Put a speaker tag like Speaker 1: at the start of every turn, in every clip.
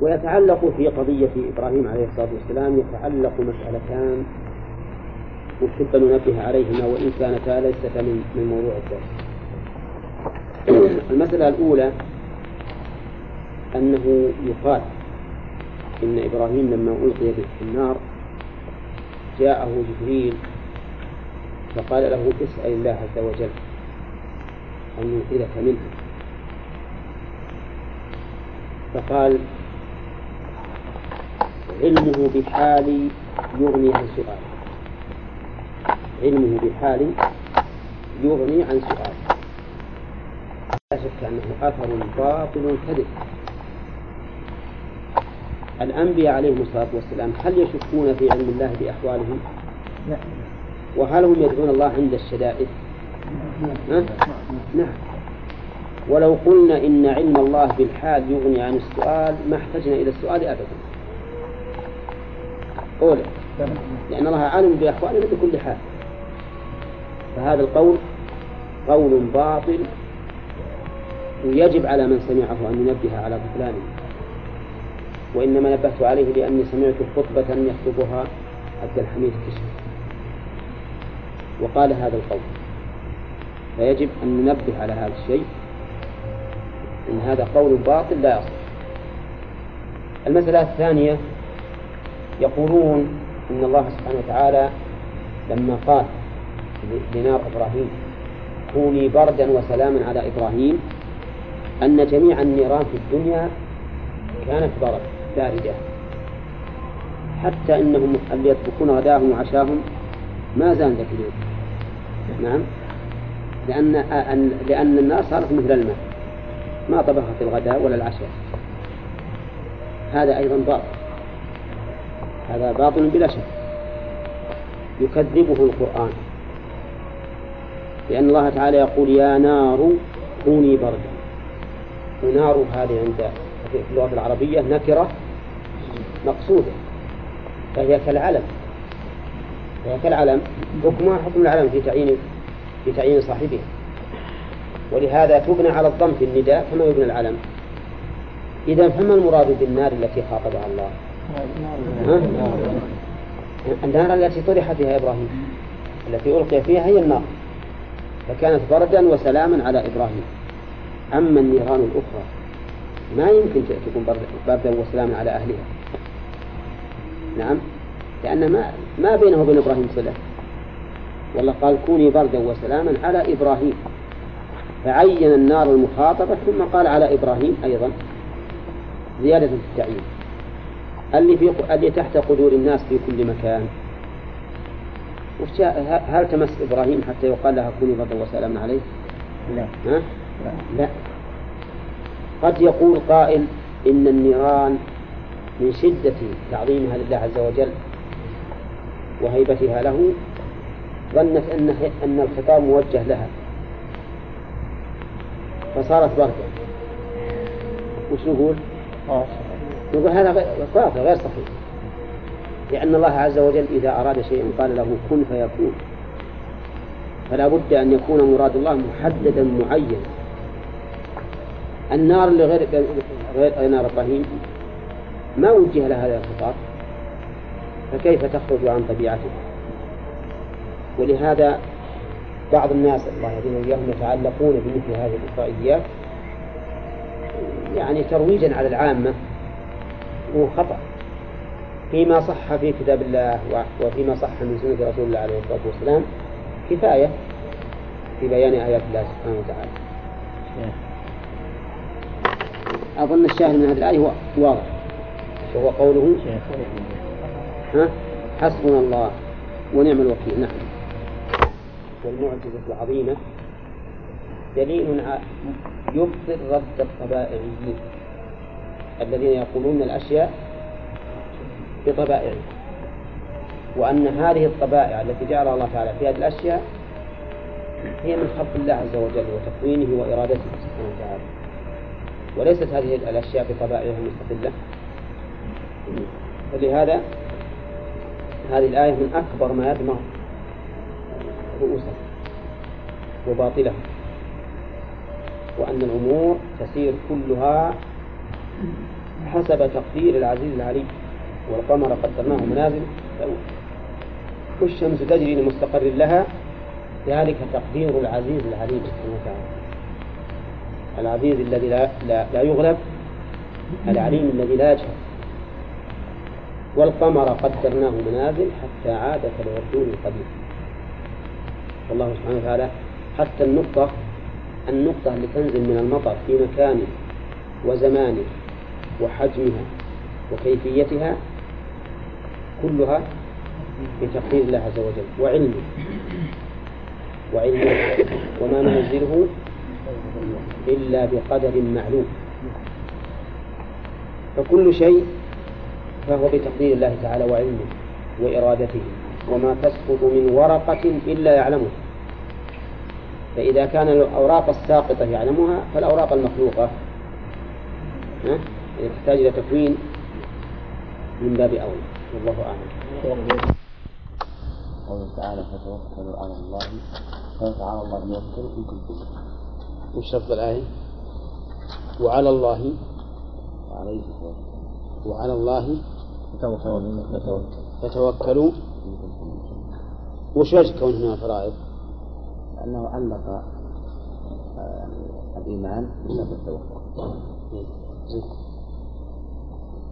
Speaker 1: ويتعلق في قضية إبراهيم عليه الصلاة والسلام يتعلق مسألتان أن ننبه عليهما وإن كانتا ليستا من من موضوع الدرس. المسألة الأولى أنه يقال إن إبراهيم لما ألقي في النار جاءه جبريل فقال له اسأل الله عز وجل أن ينقذك منها فقال علمه بحالي يغني عن سؤالي علمه بحالي يغني عن سؤالي لا شك أنه أثر باطل كذب. الأنبياء عليهم الصلاة والسلام هل يشكون في علم الله بأحوالهم؟ لا وهل هم يدعون الله عند الشدائد؟ نعم نعم. ولو قلنا إن علم الله بالحال يغني عن السؤال ما احتجنا إلى السؤال أبدا. أولا لأن الله عالم بأحوالنا بكل حال. فهذا القول قول باطل ويجب على من سمعه أن ينبه على بطلانه وإنما نبهت عليه لأني سمعت خطبة يخطبها عبد الحميد الكشف وقال هذا القول. فيجب أن ننبه على هذا الشيء. إن هذا قول باطل لا يصح. المسألة الثانية يقولون إن الله سبحانه وتعالى لما قال لنار إبراهيم كوني بردا وسلاما على إبراهيم أن جميع النيران في الدنيا كانت برد باردة. حتى إنهم اللي يطبخون غداهم وعشاهم ما زال ذاك اليوم نعم؟ لأن لأن النار صارت مثل الماء. ما طبخت الغداء ولا العشاء. هذا أيضا باطل. هذا باطل بلا شك. يكذبه القرآن. لأن الله تعالى يقول يا نار كوني بردا. ونار هذه عند في اللغة العربية نكرة مقصودة. فهي كالعلم. فهي كالعلم. حكمها حكم العلم في تعيين في تعيين صاحبها. ولهذا تبنى على الضم في النداء كما يبنى العلم. إذا فما المراد بالنار التي خاطبها الله؟ النار التي طرح فيها إبراهيم التي ألقي فيها هي النار فكانت بردا وسلاما على إبراهيم. أما النيران الأخرى ما يمكن تكون بردا وسلاما على أهلها. نعم لأن ما ما بينه وبين إبراهيم صلة والله قال كوني بردا وسلاما على إبراهيم. فعين النار المخاطبة ثم قال على إبراهيم أيضا زيادة في التعيين. اللي في اللي تحت قدور الناس في كل مكان هل تمس إبراهيم حتى يقال لها كوني بردا وسلاما عليه؟ لا ها؟ لا, لا. قد يقول قائل إن النيران من شدة تعظيمها لله عز وجل وهيبتها له ظنت أن أن الخطاب موجه لها فصارت بردا وش نقول؟ نقول هذا باطل غير صحيح. لأن الله عز وجل إذا أراد شيئا قال له كن فيكون. فلا بد أن يكون مراد الله محددا معينا. النار اللي غير نار إبراهيم ما وجه لها هذا الخطاب؟ فكيف تخرج عن طبيعته ولهذا بعض الناس الله يهديهم وإياهم يتعلقون بمثل هذه الإسرائيليات يعني ترويجا على العامة. هو خطأ. فيما صح في كتاب الله وفيما صح من سنة رسول الله عليه الصلاة والسلام كفاية في بيان آيات الله سبحانه وتعالى. أظن الشاهد من هذه الآية هو واضح. وهو قوله ها؟ حسبنا الله ونعم الوكيل. نعم. والمعجزة العظيمة دليل يبطل رد الطبائعيين. الذين يقولون الأشياء بطبائعها وأن هذه الطبائع التي جعلها الله تعالى في هذه الأشياء هي من خلق الله عز وجل وتكوينه وإرادته سبحانه وتعالى. وليست هذه الأشياء بطبائعها المستقلة ولهذا هذه الآية من أكبر ما يدمر رؤوسها وباطلها وأن الأمور تسير كلها حسب تقدير العزيز العليم. والقمر قدرناه منازل والشمس تجري لمستقر لها ذلك تقدير العزيز العليم سبحانه وتعالى. العزيز الذي لا, لا, لا يغلب العليم الذي لا يجهل. والقمر قدرناه منازل حتى عاد كالعرجون القديم. والله سبحانه وتعالى حتى النقطة النقطة اللي تنزل من المطر في مكان وزمان وحجمها وكيفيتها كلها بتقدير الله عز وجل. وعلمه. وعلمه. وما ننزله إلا بقدر معلوم. فكل شيء فهو بتقدير الله تعالى وعلمه وإرادته. وما تسقط من ورقة إلا يعلمها. فإذا كان الأوراق الساقطة يعلمها فالأوراق المخلوقة. تحتاج إلى تكوين من باب أولى. والله أعلم.
Speaker 2: قوله تعالى فتوكلوا على الله فتعالى الله يوكل إن كنتم
Speaker 1: وش لفظ الآية؟ وعلى الله
Speaker 2: وعليه
Speaker 1: وعلى الله
Speaker 2: فتوكلوا
Speaker 1: فتوكلوا. وش وجه كونه من الفرائض؟
Speaker 2: لأنه علق آه، الإيمان بسبب التوكل.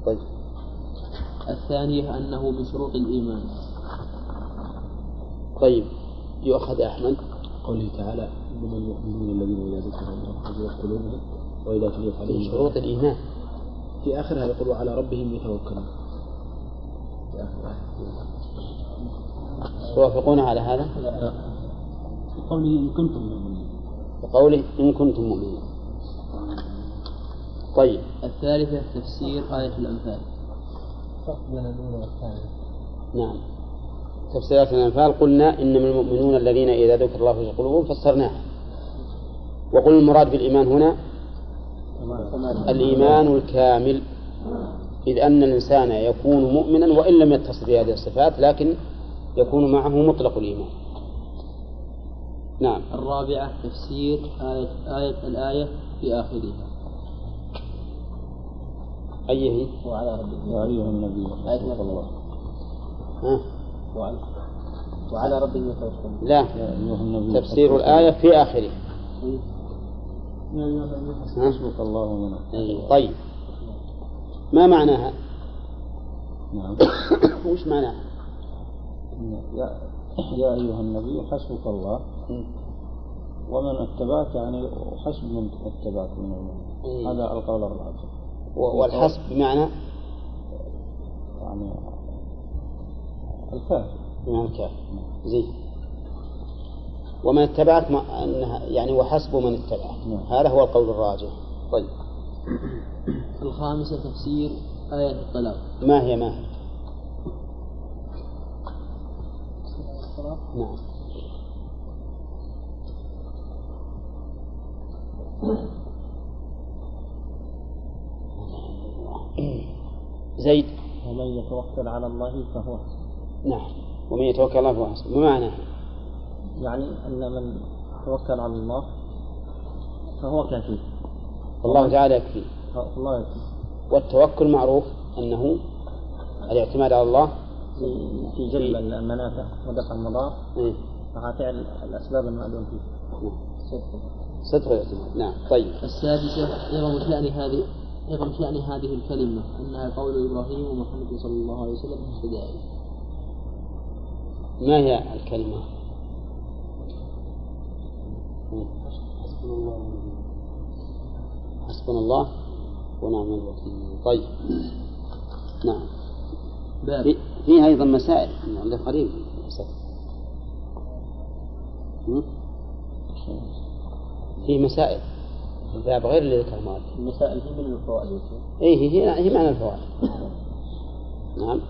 Speaker 1: طيب.
Speaker 3: الثانية أنه من شروط الإيمان.
Speaker 1: طيب. يؤخذ أحمد.
Speaker 2: قوله تعالى إنما المؤمنون الذين إذا ذكر الله وجلت قلوبهم وإذا تليت
Speaker 1: من
Speaker 2: عليهم
Speaker 1: شروط الإيمان.
Speaker 2: في آخرها يقول وعلى ربهم يتوكلون
Speaker 1: توافقون على هذا؟
Speaker 2: قوله إن كنتم مؤمنين
Speaker 1: وقوله إن كنتم مؤمنين طيب.
Speaker 3: الثالثة تفسير آية الأنفال.
Speaker 1: نعم. تفسيرات الأنفال. قلنا إنما المؤمنون الذين إذا ذكر الله في قلوبهم فسرناها. وقل المراد بالإيمان هنا؟ الإيمان الكامل. إذ أن الإنسان يكون مؤمنا وإن لم يتصف بهذه الصفات لكن يكون معه مطلق الإيمان. نعم.
Speaker 3: الرابعة تفسير آية, آية الآية في آخرها
Speaker 1: أي هي؟
Speaker 3: وعلى ربهم
Speaker 2: يا أيها النبي.
Speaker 3: آية
Speaker 2: حسبك الله.
Speaker 1: ها؟
Speaker 3: وعلى, وعلى ربهم يتوكلون
Speaker 1: لا.
Speaker 2: يا أيها النبي.
Speaker 1: تفسير الآية في آخره؟
Speaker 2: حسبك الله ومن
Speaker 1: أي طيب. ما معناها؟
Speaker 2: نعم.
Speaker 1: وش معناها؟
Speaker 2: يا يا أيها النبي حسبك الله. ومن اتبعك يعني حسب من اتبعك من المؤمنين.
Speaker 1: إيه.
Speaker 2: هذا القول الراجح.
Speaker 1: والحسب بمعنى
Speaker 2: يعني الكافي
Speaker 1: بمعنى الكافر زين. ومن اتبعك ما أنها يعني وحسب من اتبعك
Speaker 2: نعم.
Speaker 1: هذا هو القول الراجح. طيب.
Speaker 3: الخامسة تفسير آية الطلاق.
Speaker 1: ما هي ما هي؟ نعم. زيد.
Speaker 2: ومن يتوكل على الله فهو
Speaker 1: نعم. ومن يتوكل الله فهو حسبه. ما معناه؟
Speaker 2: يعني أن من توكل على الله فهو كافي.
Speaker 1: الله تعالى يكفي.
Speaker 2: الله يكفي.
Speaker 1: والتوكل معروف أنه الاعتماد على الله.
Speaker 2: في- في جلب المنافع ودفع المضار
Speaker 1: إيه.
Speaker 2: مع فعل الأسباب المعلوم فيه.
Speaker 1: صدق. الاعتماد. نعم. طيب.
Speaker 3: السادسة عظم شأن هذه. عظم شأن هذه الكلمة أنها قول إبراهيم ومحمد صلى الله عليه وسلم في ذلك
Speaker 1: ما هي الكلمة؟ حسبنا الله ونعم الوكيل. طيب. نعم.
Speaker 3: باب.
Speaker 1: في, أيضا مسائل. عند قريب مسائل. هم؟ فيه مسائل. الباب غير اللي ذكر مالك
Speaker 3: المسائل هي من الفوائد.
Speaker 1: اي هي هي معنى الفوائد. نعم.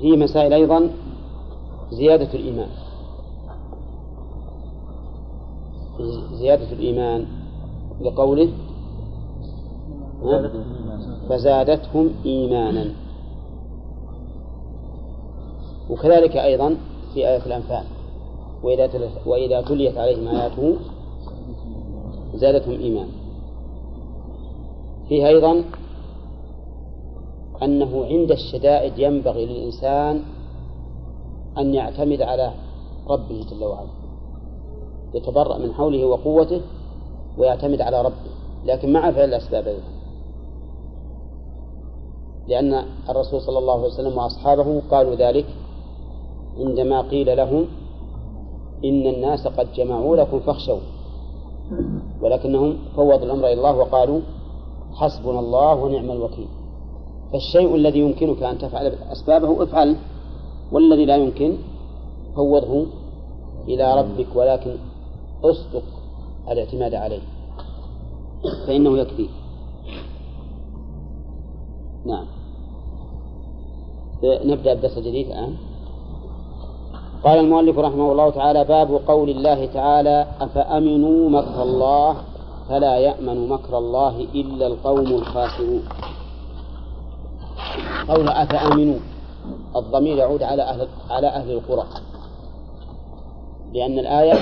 Speaker 1: في مسائل أيضا زيادة الإيمان. زيادة الإيمان لقوله؟ فزادتهم إيمانا. وكذلك أيضا في آية الأنفال وإذا تليت عليهم آياته زادتهم إيمانا فيه أيضا أنه عند الشدائد ينبغي للإنسان أن يعتمد على ربه جل وعلا. يتبرأ من حوله وقوته ويعتمد على ربه لكن مع فعل الأسباب أيضا. لأن الرسول صلى الله عليه وسلم وأصحابه قالوا ذلك عندما قيل لهم إن الناس قد جمعوا لكم فاخشوا. ولكنهم فوضوا الأمر إلى الله وقالوا حسبنا الله ونعم الوكيل. فالشيء الذي يمكنك أن تفعل أسبابه افعل والذي لا يمكن فوضه إلى ربك ولكن أصدق الاعتماد عليه فإنه يكفي. نعم. نبدأ الدرس الجديد الآن. قال المؤلف رحمه الله تعالى باب قول الله تعالى أفأمنوا مكر الله فلا يأمن مكر الله إلا القوم الخاسرون. قول أفأمنوا الضمير يعود على أهل على أهل القرى لأن الآية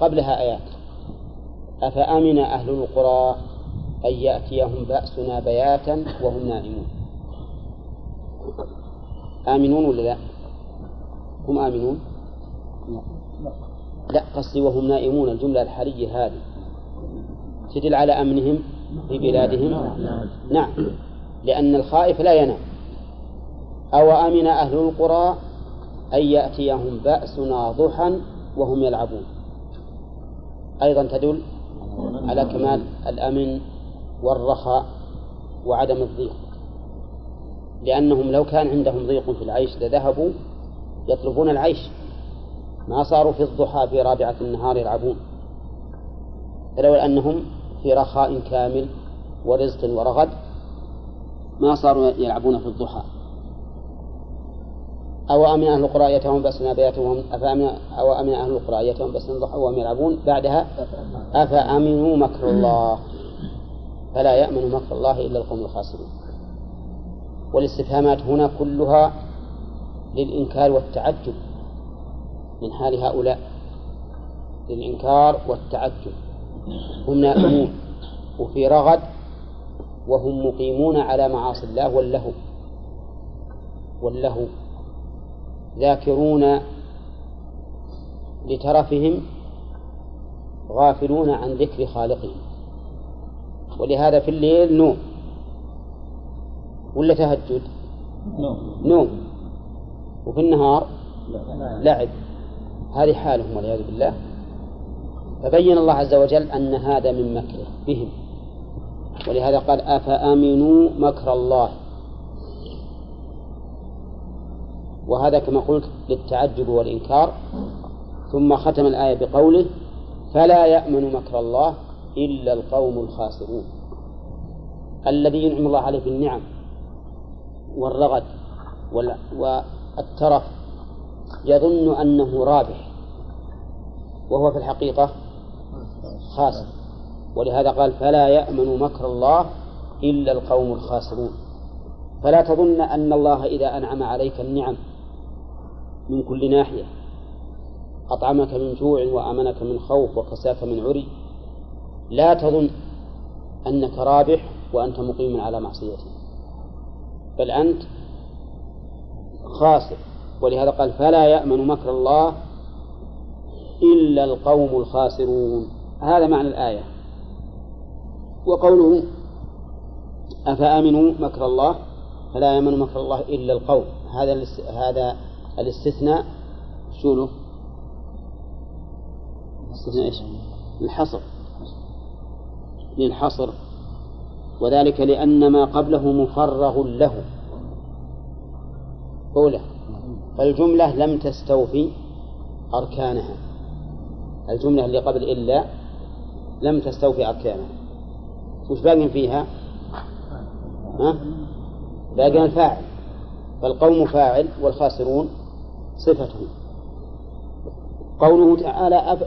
Speaker 1: قبلها آيات. أفأمن أهل القرى أن يأتيهم بأسنا بياتا وهم نائمون. آمنون ولا لا؟ هم آمنون؟ لا قصدي وهم نائمون الجملة الحالية هذه. تدل على أمنهم في بلادهم؟ نعم. لأن الخائف لا ينام. أو أمن أهل القرى أن يأتيهم بأسنا ضحى وهم يلعبون. أيضا تدل على كمال الأمن والرخاء وعدم الضيق. لأنهم لو كان عندهم ضيق في العيش لذهبوا يطلبون العيش. ما صاروا في الضحى في رابعة النهار يلعبون. فلو أنهم في رخاء كامل ورزق ورغد ما صاروا يلعبون في الضحى. أو أمن أهل القرى يتهم بأسنا بياتهم أو أمن أهل القرى يتهم بأسنا الضحى وهم يلعبون؟ بعدها أفأمنوا مكر الله؟ فلا يأمن مكر الله إلا القوم الخاسرون. والاستفهامات هنا كلها للإنكار والتعجب من حال هؤلاء. للإنكار والتعجب. هم نائمون وفي رغد وهم مقيمون على معاصي الله واللهو. واللهو. ذاكرون لترفهم غافلون عن ذكر خالقهم. ولهذا في الليل نوم. ولا تهجد؟
Speaker 2: نوم.
Speaker 1: نوم. وفي النهار لعب. هذه حالهم والعياذ بالله. فبين الله عز وجل أن هذا من مكره بهم. ولهذا قال أفأمنوا مكر الله؟ وهذا كما قلت للتعجب والإنكار. ثم ختم الآية بقوله فلا يأمن مكر الله إلا القوم الخاسرون. الذي ينعم الله عليه بالنعم والرغد والترف يظن أنه رابح وهو في الحقيقة خاسر ولهذا قال فلا يأمن مكر الله إلا القوم الخاسرون. فلا تظن أن الله إذا أنعم عليك النعم من كل ناحية أطعمك من جوع وأمنك من خوف وكساك من عري. لا تظن أنك رابح وأنت مقيم على معصيته. بل أنت خاسر ولهذا قال فلا يأمن مكر الله إلا القوم الخاسرون. هذا معنى الآية. وقوله أفأمنوا مكر الله؟ فلا يأمن مكر الله إلا القوم. هذا هذا الاستثناء شو له؟ استثناء إيش؟ الحصر. للحصر. وذلك لأن ما قبله مفرغ له. أولى فالجملة لم تستوفي أركانها. الجملة اللي قبل إلا لم تستوفي أركانها. وش باقي فيها؟ ها؟ باقي الفاعل. فالقوم فاعل والخاسرون صفته قوله تعالى أف...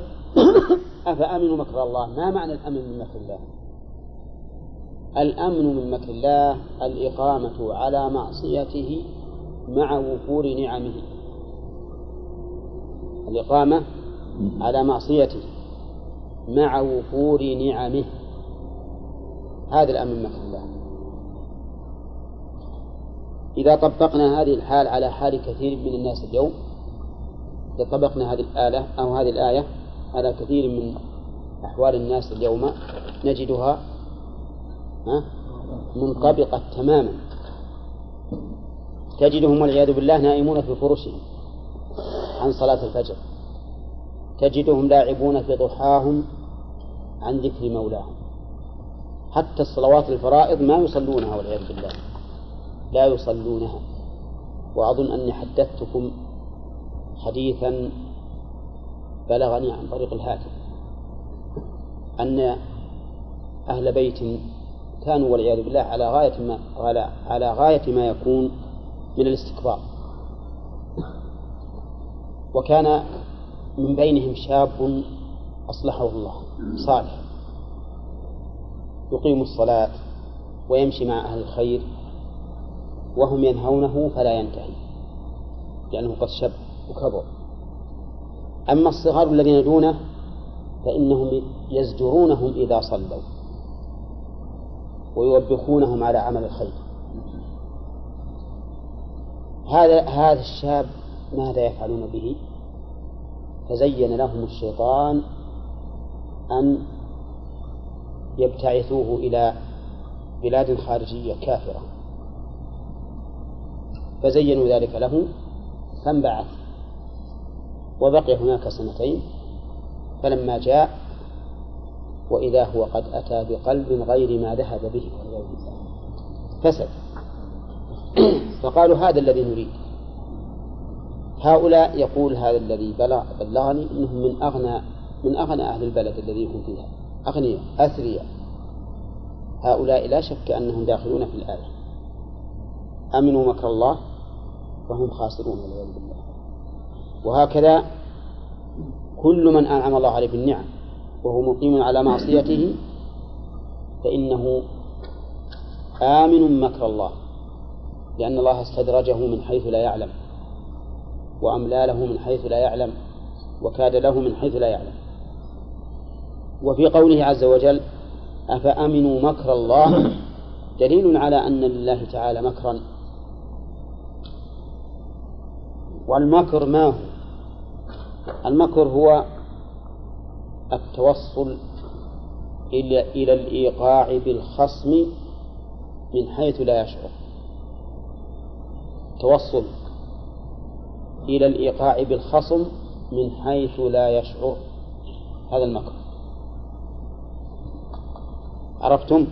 Speaker 1: أفأمنوا مكر الله؟ ما معنى الأمن من مكر الله؟ الأمن من مكر الله الإقامة على معصيته مع وفور نعمه. الإقامة على معصيته مع وفور نعمه. هذا الأمن من الله. إذا طبقنا هذه الحال على حال كثير من الناس اليوم إذا طبقنا هذه الآلة أو هذه الآية على كثير من أحوال الناس اليوم نجدها منطبقة تماما. تجدهم والعياذ بالله نائمون في فرشهم عن صلاة الفجر. تجدهم لاعبون في ضحاهم عن ذكر مولاهم. حتى الصلوات الفرائض ما يصلونها والعياذ بالله. لا يصلونها. وأظن أني حدثتكم حديثا بلغني عن طريق الهاتف. أن أهل بيت كانوا والعياذ بالله على غاية ما على غاية ما يكون من الاستكبار وكان من بينهم شاب أصلحه الله صالح. يقيم الصلاة ويمشي مع أهل الخير وهم ينهونه فلا ينتهي لأنه قد شب وكبر. أما الصغار الذين دونه فإنهم يزجرونهم إذا صلوا ويوبخونهم على عمل الخير. هذا هذا الشاب ماذا يفعلون به؟ فزين لهم الشيطان أن يبتعثوه إلى بلاد خارجية كافرة. فزينوا ذلك له فانبعث. وبقي هناك سنتين فلما جاء وإذا هو قد أتى بقلب غير ما ذهب به. فسد. فقالوا هذا الذي نريد. هؤلاء يقول هذا الذي بلغ بلغني انهم من اغنى من أغنى أهل البلد الذي هم فيها. أغنياء أثرياء. هؤلاء لا شك أنهم داخلون في الايه آمنوا مكر الله وهم خاسرون والعياذ بالله. وهكذا كل من أنعم الله عليه بالنعم وهو مقيم على معصيته فإنه آمن مكر الله. لأن الله استدرجه من حيث لا يعلم وأملى له من حيث لا يعلم وكاد له من حيث لا يعلم. وفي قوله عز وجل أفأمنوا مكر الله؟ دليل على أن لله تعالى مكرا. والمكر ما هو؟ المكر هو التوصل إلى الإيقاع بالخصم من حيث لا يشعر. توصل إلى الإيقاع بالخصم من حيث لا يشعر. هذا المكر عرفتم؟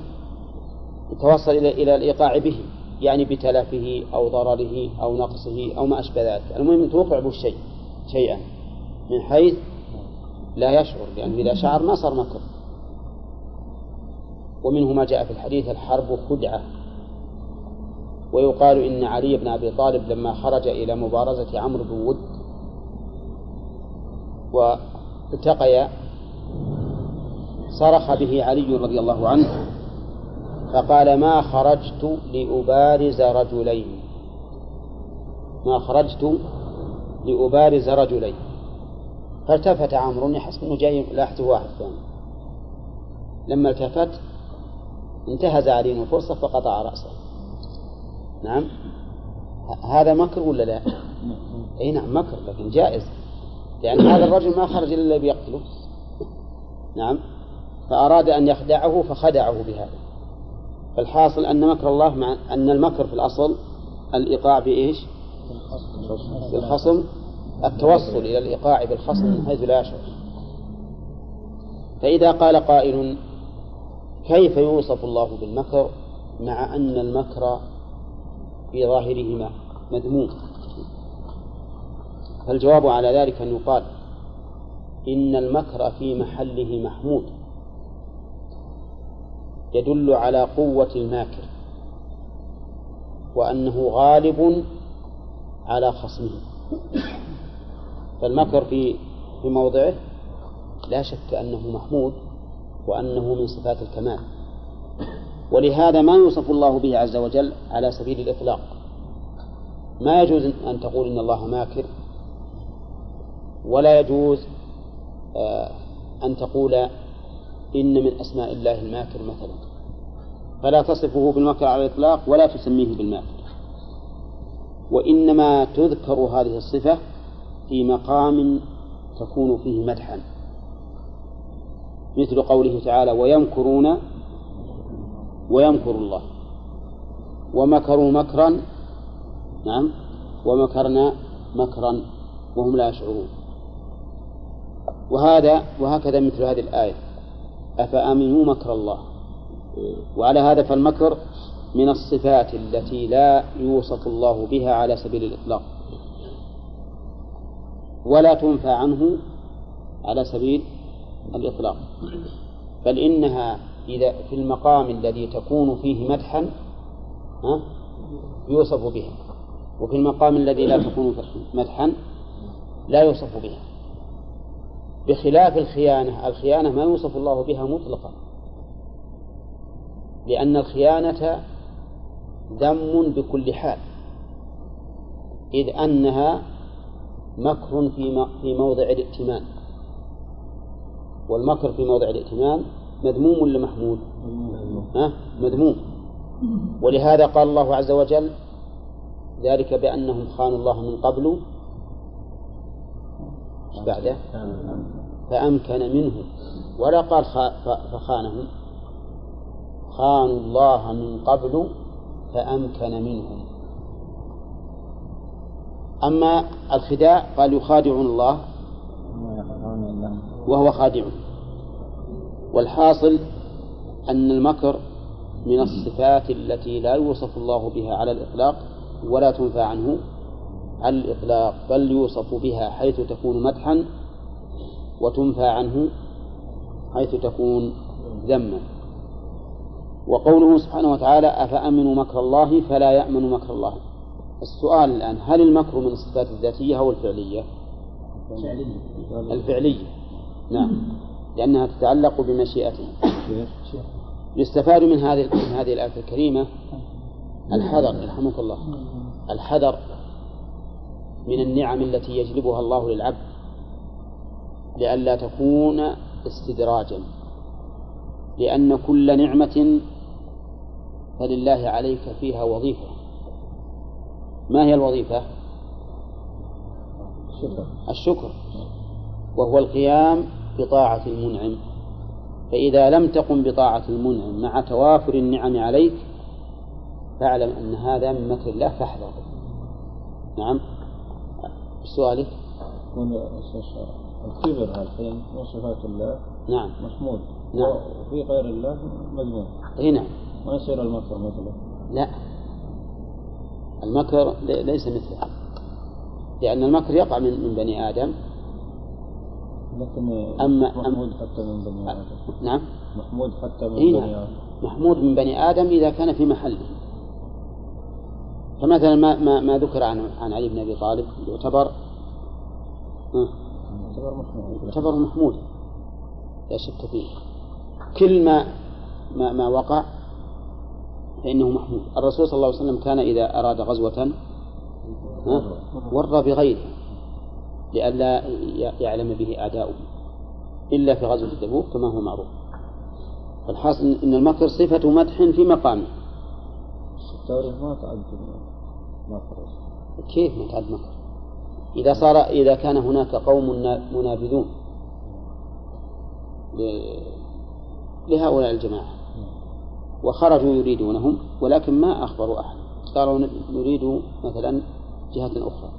Speaker 1: توصل إلى إلى الإيقاع به يعني بتلفه أو ضرره أو نقصه أو ما أشبه ذلك. المهم أن توقع به الشيء شيئا من حيث لا يشعر لأنه إذا شعر ما صار مكر ومنه ما جاء في الحديث الحرب خدعة. ويقال إن علي بن أبي طالب لما خرج إلى مبارزة عمرو بن ود والتقيا صرخ به علي رضي الله عنه فقال ما خرجت لأبارز رجلين. ما خرجت لأبارز رجلين. فالتفت عمرو يحسب إنه جاي لاحظه واحد ثاني. لما التفت انتهز عليه الفرصة فقطع رأسه. نعم. هذا مكر ولا لا؟ اي نعم مكر لكن جائز. لأن هذا الرجل ما خرج إلا بيقتله نعم. فأراد أن يخدعه فخدعه بهذا. فالحاصل أن مكر الله مع أن المكر في الأصل الإيقاع بإيش؟ بالخصم التوصل إلى الإيقاع بالخصم من حيث لا يشعر. فإذا قال قائل كيف يوصف الله بالمكر مع أن المكر في ظاهرهما مذموم. فالجواب على ذلك أن يقال إن المكر في محله محمود. يدل على قوة الماكر. وأنه غالب على خصمه. فالمكر في في موضعه لا شك أنه محمود وأنه من صفات الكمال. ولهذا ما يوصف الله به عز وجل على سبيل الإطلاق. ما يجوز أن تقول إن الله ماكر ولا يجوز آه، أن تقول إن من أسماء الله الماكر مثلا. فلا تصفه بالمكر على الإطلاق ولا تسميه بالماكر. وإنما تذكر هذه الصفة في مقام تكون فيه مدحا. مثل قوله تعالى ويمكرون ويمكر الله. ومكروا مكرا نعم ومكرنا مكرا وهم لا يشعرون. وهذا وهكذا مثل هذه الآية. أفأمنوا مكر الله؟ وعلى هذا فالمكر من الصفات التي لا يوصف الله بها على سبيل الإطلاق. ولا تنفى عنه على سبيل الإطلاق. بل إنها إذا في المقام الذي تكون فيه مدحا يوصف بها. وفي المقام الذي لا تكون مدحا لا يوصف بها. بخلاف الخيانة الخيانة ما يوصف الله بها مطلقا. لأن الخيانة ذم بكل حال. إذ أنها مكر في في موضع الائتمان. والمكر في موضع الائتمان مذموم ولا محمود؟ ها؟ مذموم. ولهذا قال الله عز وجل ذلك بأنهم خانوا الله من قبل. بعده؟ فأمكن منهم ولا قال فخانهم. خانوا الله من قبل فأمكن منهم أما الخداع قال يخادعون الله. وهو خادع والحاصل أن المكر من الصفات التي لا يوصف الله بها على الإطلاق ولا تنفى عنه على الإطلاق بل يوصف بها حيث تكون مدحا وتنفى عنه حيث تكون ذما. وقوله سبحانه وتعالى أفأمنوا مكر الله فلا يأمن مكر الله. السؤال الآن هل المكر من الصفات الذاتية أو الفعلية؟ الفعلية. نعم. لأنها تتعلق بمشيئته يستفاد من هذه من هذه الآية الكريمة الحذر يرحمك الله. الحذر من النعم التي يجلبها الله للعبد لئلا تكون استدراجا. لأن كل نعمة فلله عليك فيها وظيفة. ما هي الوظيفة؟ الشكر الشكر. وهو القيام بطاعة المنعم. فإذا لم تقم بطاعة المنعم مع توافر النعم عليك فاعلم أن هذا من مكر الله فاحذر. نعم. سؤالك؟
Speaker 2: الكبر الحين من صفات الله؟
Speaker 1: نعم.
Speaker 2: محمود.
Speaker 1: نعم.
Speaker 2: وفي غير الله مذموم
Speaker 1: اي نعم.
Speaker 2: ما يصير المكر مثله؟
Speaker 1: لا. المكر ليس مثله. لأن المكر يقع من من بني آدم.
Speaker 2: لكن
Speaker 1: أما
Speaker 2: محمود حتى من بني آدم.
Speaker 1: نعم.
Speaker 2: محمود حتى من
Speaker 1: إيه
Speaker 2: بني
Speaker 1: نعم.
Speaker 2: آدم.
Speaker 1: محمود من بني آدم إذا كان في محله. فمثلا ما ما, ما ذكر عن عن علي بن أبي طالب يعتبر
Speaker 2: يعتبر محمود.
Speaker 1: يعتبر محمود. لا شك فيه. كل ما ما, ما وقع فإنه محمود. الرسول صلى الله عليه وسلم كان إذا أراد غزوة ور بغيره لئلا يعلم به أعداؤه إلا في غزوة تبوك كما هو معروف. فالحاصل أن المكر صفة مدح في مقامه
Speaker 2: التوريخ ما تعد مكر
Speaker 1: كيف ما تعد مكر إذا صار إذا كان هناك قوم منابذون لهؤلاء الجماعة. وخرجوا يريدونهم ولكن ما أخبروا أحد. قالوا نريد مثلا جهة أخرى.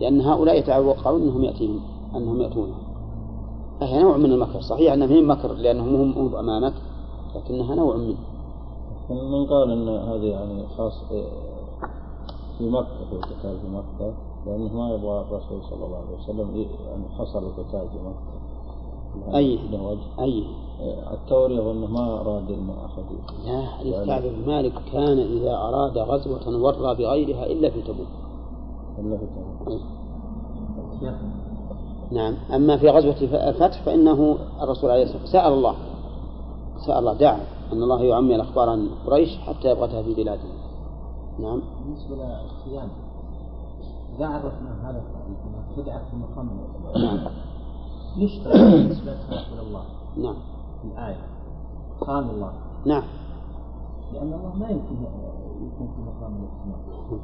Speaker 1: لأن هؤلاء يتوقعون أنهم يأتيهم أنهم يأتونهم فهي نوع من المكر. صحيح أنها هي مكر لأنهم هم أمامك لكنها نوع منه
Speaker 2: من قال أن هذه يعني خاص في مكة في القتال في مكة لأنه ما يبغى الرسول صلى الله عليه وسلم يعني حصل القتال في مكة.
Speaker 1: أي. أي.
Speaker 2: التورية وأنه ما أراد أحد
Speaker 1: لا حديث كعب بن مالك كان إذا أراد غزوة ورى بغيرها إلا في تبوك.
Speaker 2: في تبوك
Speaker 1: نعم. أما في غزوة الفتح فإنه الرسول عليه الصلاة والسلام سأل الله. سأل الله دعا أن الله يعمي الأخبار عن قريش حتى يبغتها في بلادهم. نعم.
Speaker 4: بالنسبة للخيانة إذا عرفنا هذا التعريف خدعة في مقام
Speaker 1: نعم.
Speaker 4: يشترط نسبتها إلى الله.
Speaker 1: نعم.
Speaker 4: في الآية. خان الله.
Speaker 1: نعم.
Speaker 4: لأن الله ما يمكن يكون في مقام الاحتمال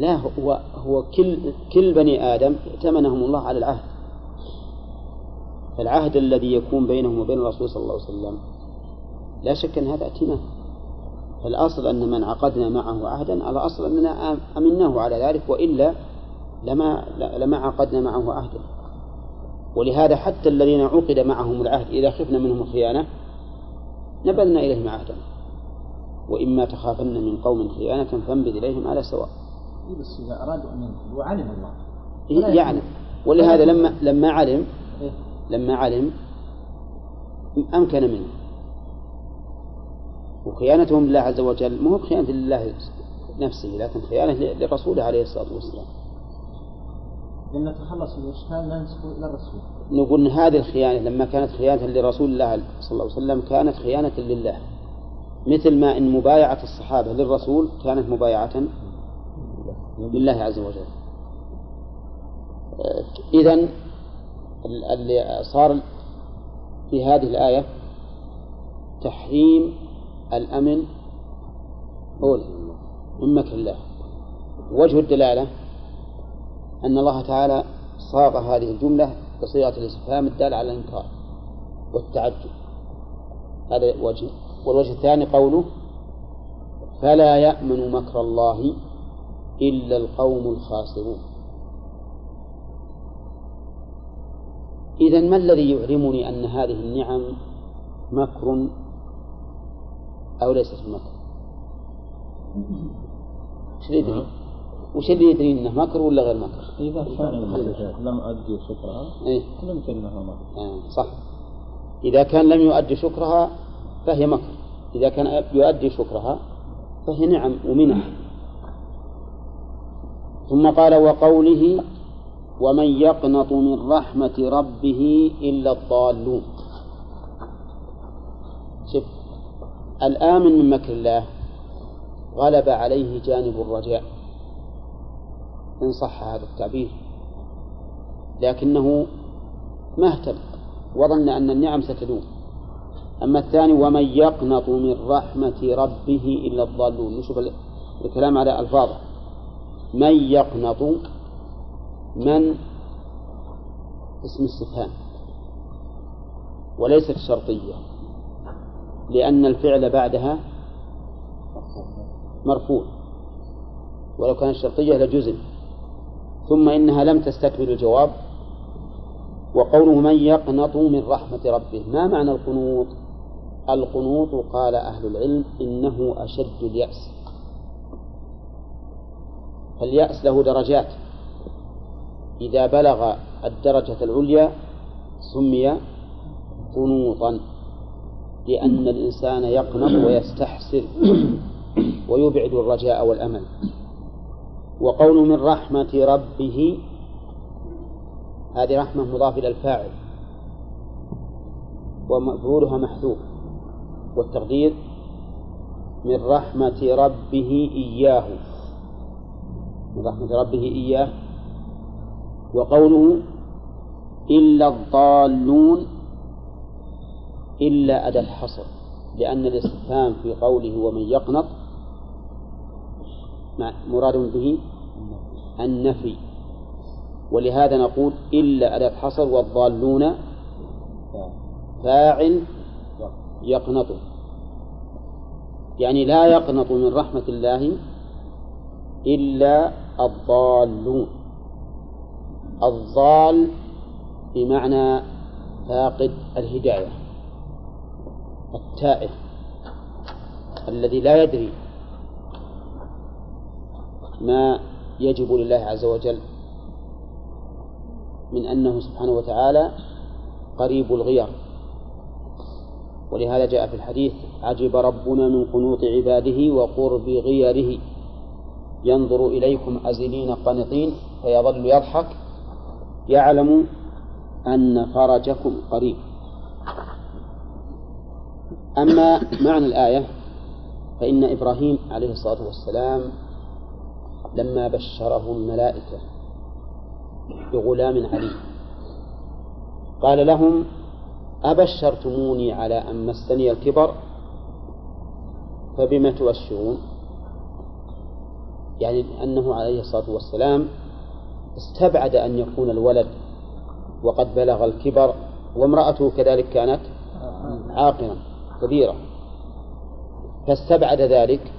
Speaker 1: لا هو هو كل كل بني آدم ائتمنهم الله على العهد. فالعهد الذي يكون بينهم وبين الرسول صلى الله عليه وسلم لا شك أن هذا ائتمان. فالأصل أن من عقدنا معه عهدا على أصل أننا أمناه على ذلك وإلا لما لما عقدنا معه عهدا. ولهذا حتى الذين عقد معهم العهد إذا خفنا منهم الخيانة نبذنا إليهم عهدا. وإما تخافن من قوم خيانة فانبذ إليهم على سواء.
Speaker 4: بس إذا أرادوا أن ينفذوا وعلم الله.
Speaker 1: إيه يعلم ولهذا لما لما علم
Speaker 4: إيه؟
Speaker 1: لما علم أمكن منه. وخيانتهم لله عز وجل مو بخيانة لله نفسه لكن خيانة لرسوله عليه الصلاة والسلام.
Speaker 4: لأن نتخلص من الإشكال ننسبه إلى الرسول.
Speaker 1: نقول إن هذه الخيانة لما كانت خيانة لرسول الله صلى الله عليه وسلم كانت خيانة لله. مثل ما إن مبايعة الصحابة للرسول كانت مبايعة لله عز وجل. إذا اللي صار في هذه الآية تحريم الأمن أول من مكر الله. وجه الدلالة أن الله تعالى صاغ هذه الجملة بصيغة الاستفهام الدالة على الإنكار والتعجب. هذا وجه. والوجه الثاني قوله فلا يأمن مكر الله إلا القوم الخاسرون إذا ما الذي يعلمني أن هذه النعم مكر أو ليست بمكر؟ وش اللي يدري؟ وش اللي يدري انه مكر ولا غير مكر؟
Speaker 2: إذا كان لم أدي شكرها
Speaker 1: إيه؟
Speaker 2: يمكن أنها مكر
Speaker 1: آه صح إذا كان لم يؤدي شكرها فهي مكر إذا كان يؤدي شكرها فهي نعم ومنح ثم قال وقوله ومن يقنط من رحمة ربه إلا الضالون. شوف الآمن من مكر الله غلب عليه جانب الرجاء. إن صح هذا التعبير. لكنه ما اهتم وظن أن النعم ستدوم. أما الثاني ومن يقنط من رحمة ربه إلا الضالون. نشوف الكلام على ألفاظه. من يقنط من اسم استفهام وليست شرطية لأن الفعل بعدها مرفوع. ولو كانت شرطية لجزم. ثم إنها لم تستكمل الجواب وقوله من يقنط من رحمة ربه. ما معنى القنوط؟ القنوط قال أهل العلم إنه أشد اليأس. فاليأس له درجات. إذا بلغ الدرجة العليا سمي قنوطا لأن الإنسان يقنط ويستحسر ويبعد الرجاء والأمل. وقول من رحمة ربه هذه رحمة مضاف إلى الفاعل ومفعولها محذوف. والتقدير من رحمة ربه إياه. من رحمة ربه إياه. وقوله إلا الضالون إلا أداة حصر لأن الاستفهام في قوله ومن يقنط مراد به النفي. ولهذا نقول إلا أداة حصر والضالون فاعل يقنط يعني لا يقنط من رحمة الله إلا الضالون. الضال بمعنى فاقد الهداية التائه الذي لا يدري ما يجب لله عز وجل من أنه سبحانه وتعالى قريب الغير. ولهذا جاء في الحديث عجب ربنا من قنوط عباده وقرب غيره. ينظر إليكم أزلين قنطين فيظل يضحك يعلم أن فرجكم قريب. أما معنى الآية فإن إبراهيم عليه الصلاة والسلام لما بشره الملائكة بغلام عليم قال لهم أبشرتموني على أن مسني الكبر فبما تبشرون؟ يعني أنه عليه الصلاة والسلام استبعد أن يكون الولد وقد بلغ الكبر وامرأته كذلك كانت عاقرا كبيرة. فاستبعد ذلك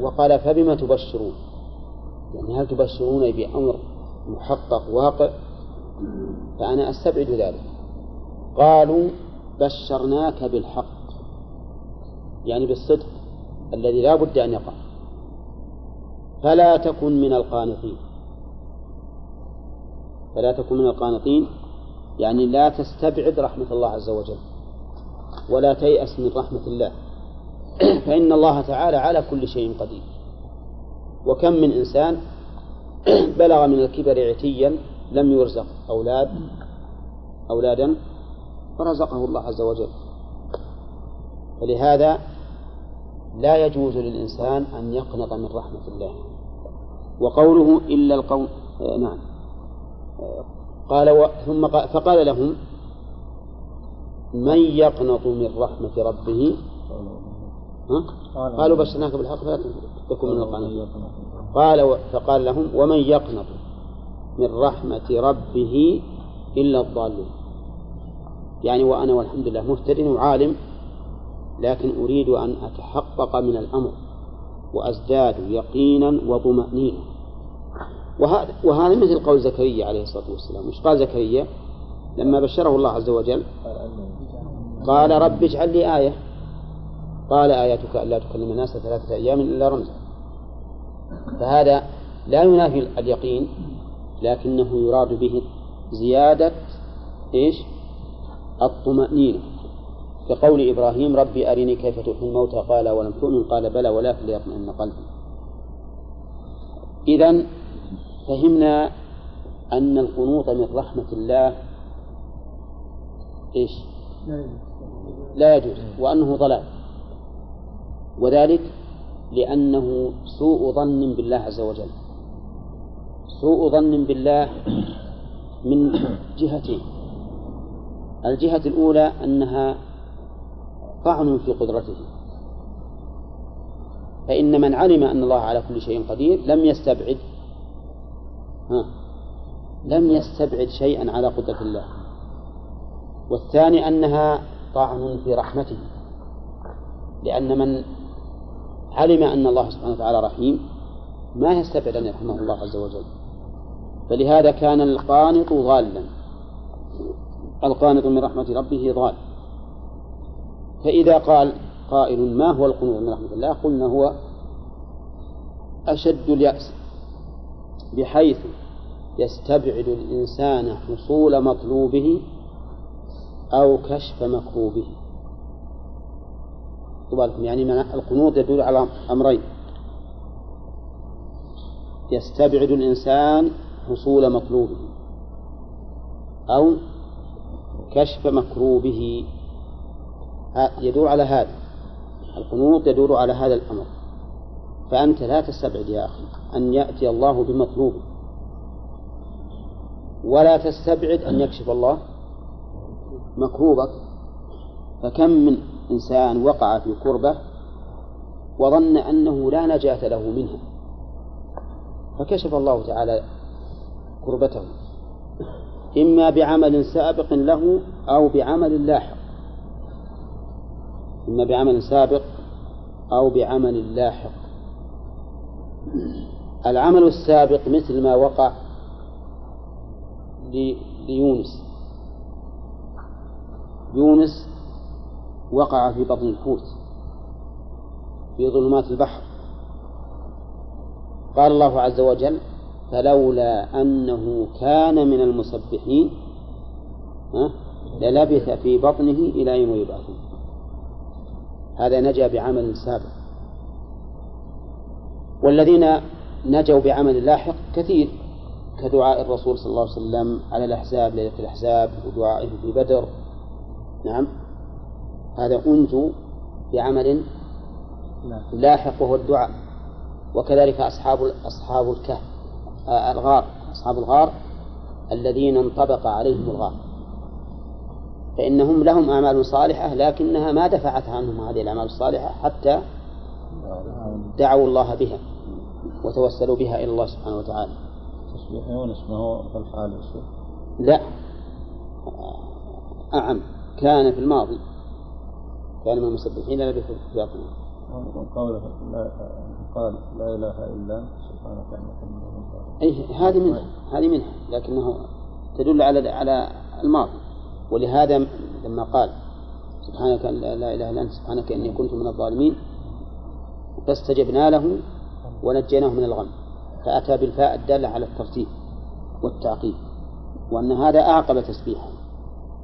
Speaker 1: وقال فبما تبشرون؟ يعني هل تبشرون بأمر محقق واقع؟ فأنا أستبعد ذلك. قالوا بشرناك بالحق يعني بالصدق الذي لا بد أن يقع. فلا تكن من القانطين. فلا تكن من القانطين. يعني لا تستبعد رحمة الله عز وجل ولا تيأس من رحمة الله. فإن الله تعالى على كل شيء قدير. وكم من إنسان بلغ من الكبر عتيا لم يرزق أولاد أولادا فرزقه الله عز وجل. فلهذا لا يجوز للإنسان أن يقنط من رحمة الله. وقوله إلا القوم آه نعم. آه قال و... ثم قال فقال لهم من يقنط من رحمة ربه؟ ها؟ قالوا بشرناك بالحق فلا تكن من القانطين. قال و... فقال لهم ومن يقنط من رحمة ربه إلا الضالون يعني وأنا والحمد لله مهتد وعالم لكن أريد أن أتحقق من الأمر وأزداد يقينا وطمأنينة وهذا وهذا مثل قول زكريا عليه الصلاة والسلام. مش قال زكريا؟ لما بشره الله عز وجل قال رب اجعل لي آية. قال آياتك ألا تكلم الناس ثلاثة أيام إلا رمزا. فهذا لا ينافي اليقين لكنه يراد به زيادة إيش؟ الطمأنينة. كقول إبراهيم ربي أرني كيف تحيي الموتى قال ولم تؤمن قال بلى ولكن ليطمئن قلبي. إذا فهمنا أن القنوط من رحمة الله إيش؟ لا يجوز وأنه ضلال. وذلك لأنه سوء ظن بالله عز وجل. سوء ظن بالله من جهتين. الجهة الأولى أنها طعن في قدرته. فإن من علم أن الله على كل شيء قدير لم يستبعد ها لم يستبعد شيئا على قدرة الله. والثاني أنها طعن في رحمته. لأن من علم أن الله سبحانه وتعالى رحيم ما يستبعد أن يرحمه الله عز وجل. فلهذا كان القانط ضالا. القانط من رحمة ربه ضال. فإذا قال قائل ما هو القنوط من رحمة الله قلنا هو أشد اليأس بحيث يستبعد الإنسان حصول مطلوبه أو كشف مكروبه. بالكم يعني القنوط يدل على أمرين. يستبعد الإنسان حصول مطلوبه أو كشف مكروبه. يدور على هذا. القنوط يدور على هذا الأمر. فأنت لا تستبعد يا أخي أن يأتي الله بمطلوبه ولا تستبعد أن يكشف الله مكروبك. فكم من إنسان وقع في كربة وظن أنه لا نجاة له منها. فكشف الله تعالى كربته. إما بعمل سابق له أو بعمل لاحق. إما بعمل سابق أو بعمل لاحق. العمل السابق مثل ما وقع ليونس. يونس وقع في بطن الحوت في ظلمات البحر. قال الله عز وجل فلولا أنه كان من المسبحين للبث في بطنه إلى يوم يبعثون. هذا نجا بعمل سابق. والذين نجوا بعمل لاحق كثير كدعاء الرسول صلى الله عليه وسلم على الأحزاب ليلة الأحزاب ودعائه في بدر. نعم. هذا أنجوا بعمل لاحق وهو الدعاء. وكذلك أصحاب أصحاب الكهف آه الغار أصحاب الغار الذين انطبق عليهم الغار. فإنهم لهم أعمال صالحة لكنها ما دفعت عنهم هذه الأعمال الصالحة حتى دعوا الله بها وتوسلوا بها إلى الله سبحانه وتعالى.
Speaker 2: تسبيح يونس ما هو الحال
Speaker 1: لا. أعم. كان في الماضي. كان من المسبحين لبثوا في
Speaker 2: من قوله لا قال لا إلا أنت سبحانك
Speaker 1: أي هذه منها هذه منها لكنه تدل على على الماضي. ولهذا لما قال سبحانك لا إله إلا أنت سبحانك إني كنت من الظالمين فاستجبنا له ونجيناه من الغم. فأتى بالفاء الدالة على الترتيب والتعقيب وأن هذا أعقب تسبيحا.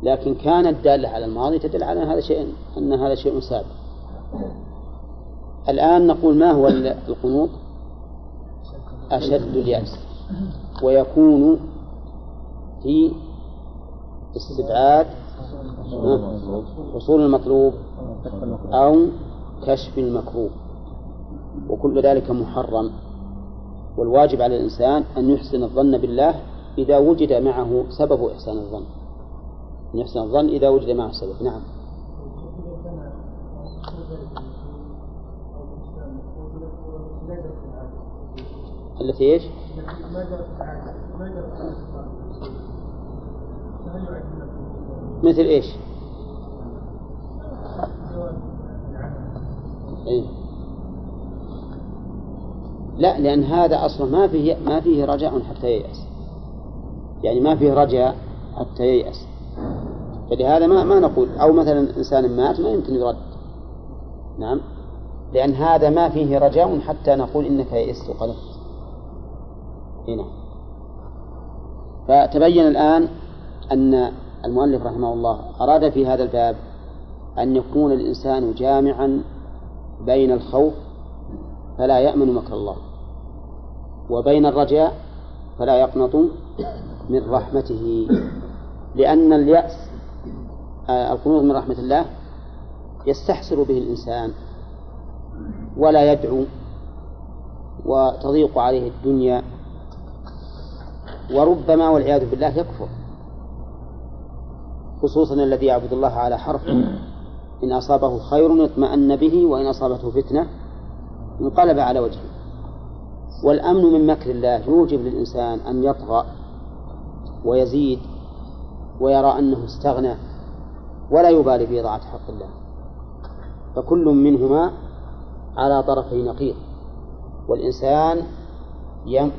Speaker 1: لكن كانت دالة على الماضي تدل على هذا شيء أن هذا شيء سابق. الآن نقول ما هو القنوط؟ أشد اليأس. ويكون في استبعاد حصول المطلوب أو كشف المكروه وكل ذلك محرم. والواجب على الإنسان أن يحسن الظن بالله إذا وجد معه سبب إحسان الظن. أن يحسن الظن إذا وجد معه سبب نعم. التي إيش؟ مثل إيش؟ إيه؟ لا لأن هذا أصلا ما فيه ما فيه رجاء حتى ييأس. يعني ما فيه رجاء حتى ييأس. فلهذا ما ما نقول أو مثلا إنسان مات ما يمكن يرد. نعم. لأن هذا ما فيه رجاء حتى نقول إنك يئست وقلت هنا فتبين الآن أن المؤلف رحمه الله أراد في هذا الباب أن يكون الإنسان جامعا بين الخوف فلا يأمن مكر الله وبين الرجاء فلا يقنط من رحمته لأن اليأس القنوط من رحمة الله يستحسر به الإنسان ولا يدعو وتضيق عليه الدنيا وربما والعياذ بالله يكفر. خصوصا الذي يعبد الله على حرف. إن أصابه خير اطمأن به وإن أصابته فتنة انقلب على وجهه. والأمن من مكر الله يوجب للإنسان أن يطغى ويزيد ويرى أنه استغنى ولا يبالي بإضاعة حق الله. فكل منهما على طرفي نقيض. والإنسان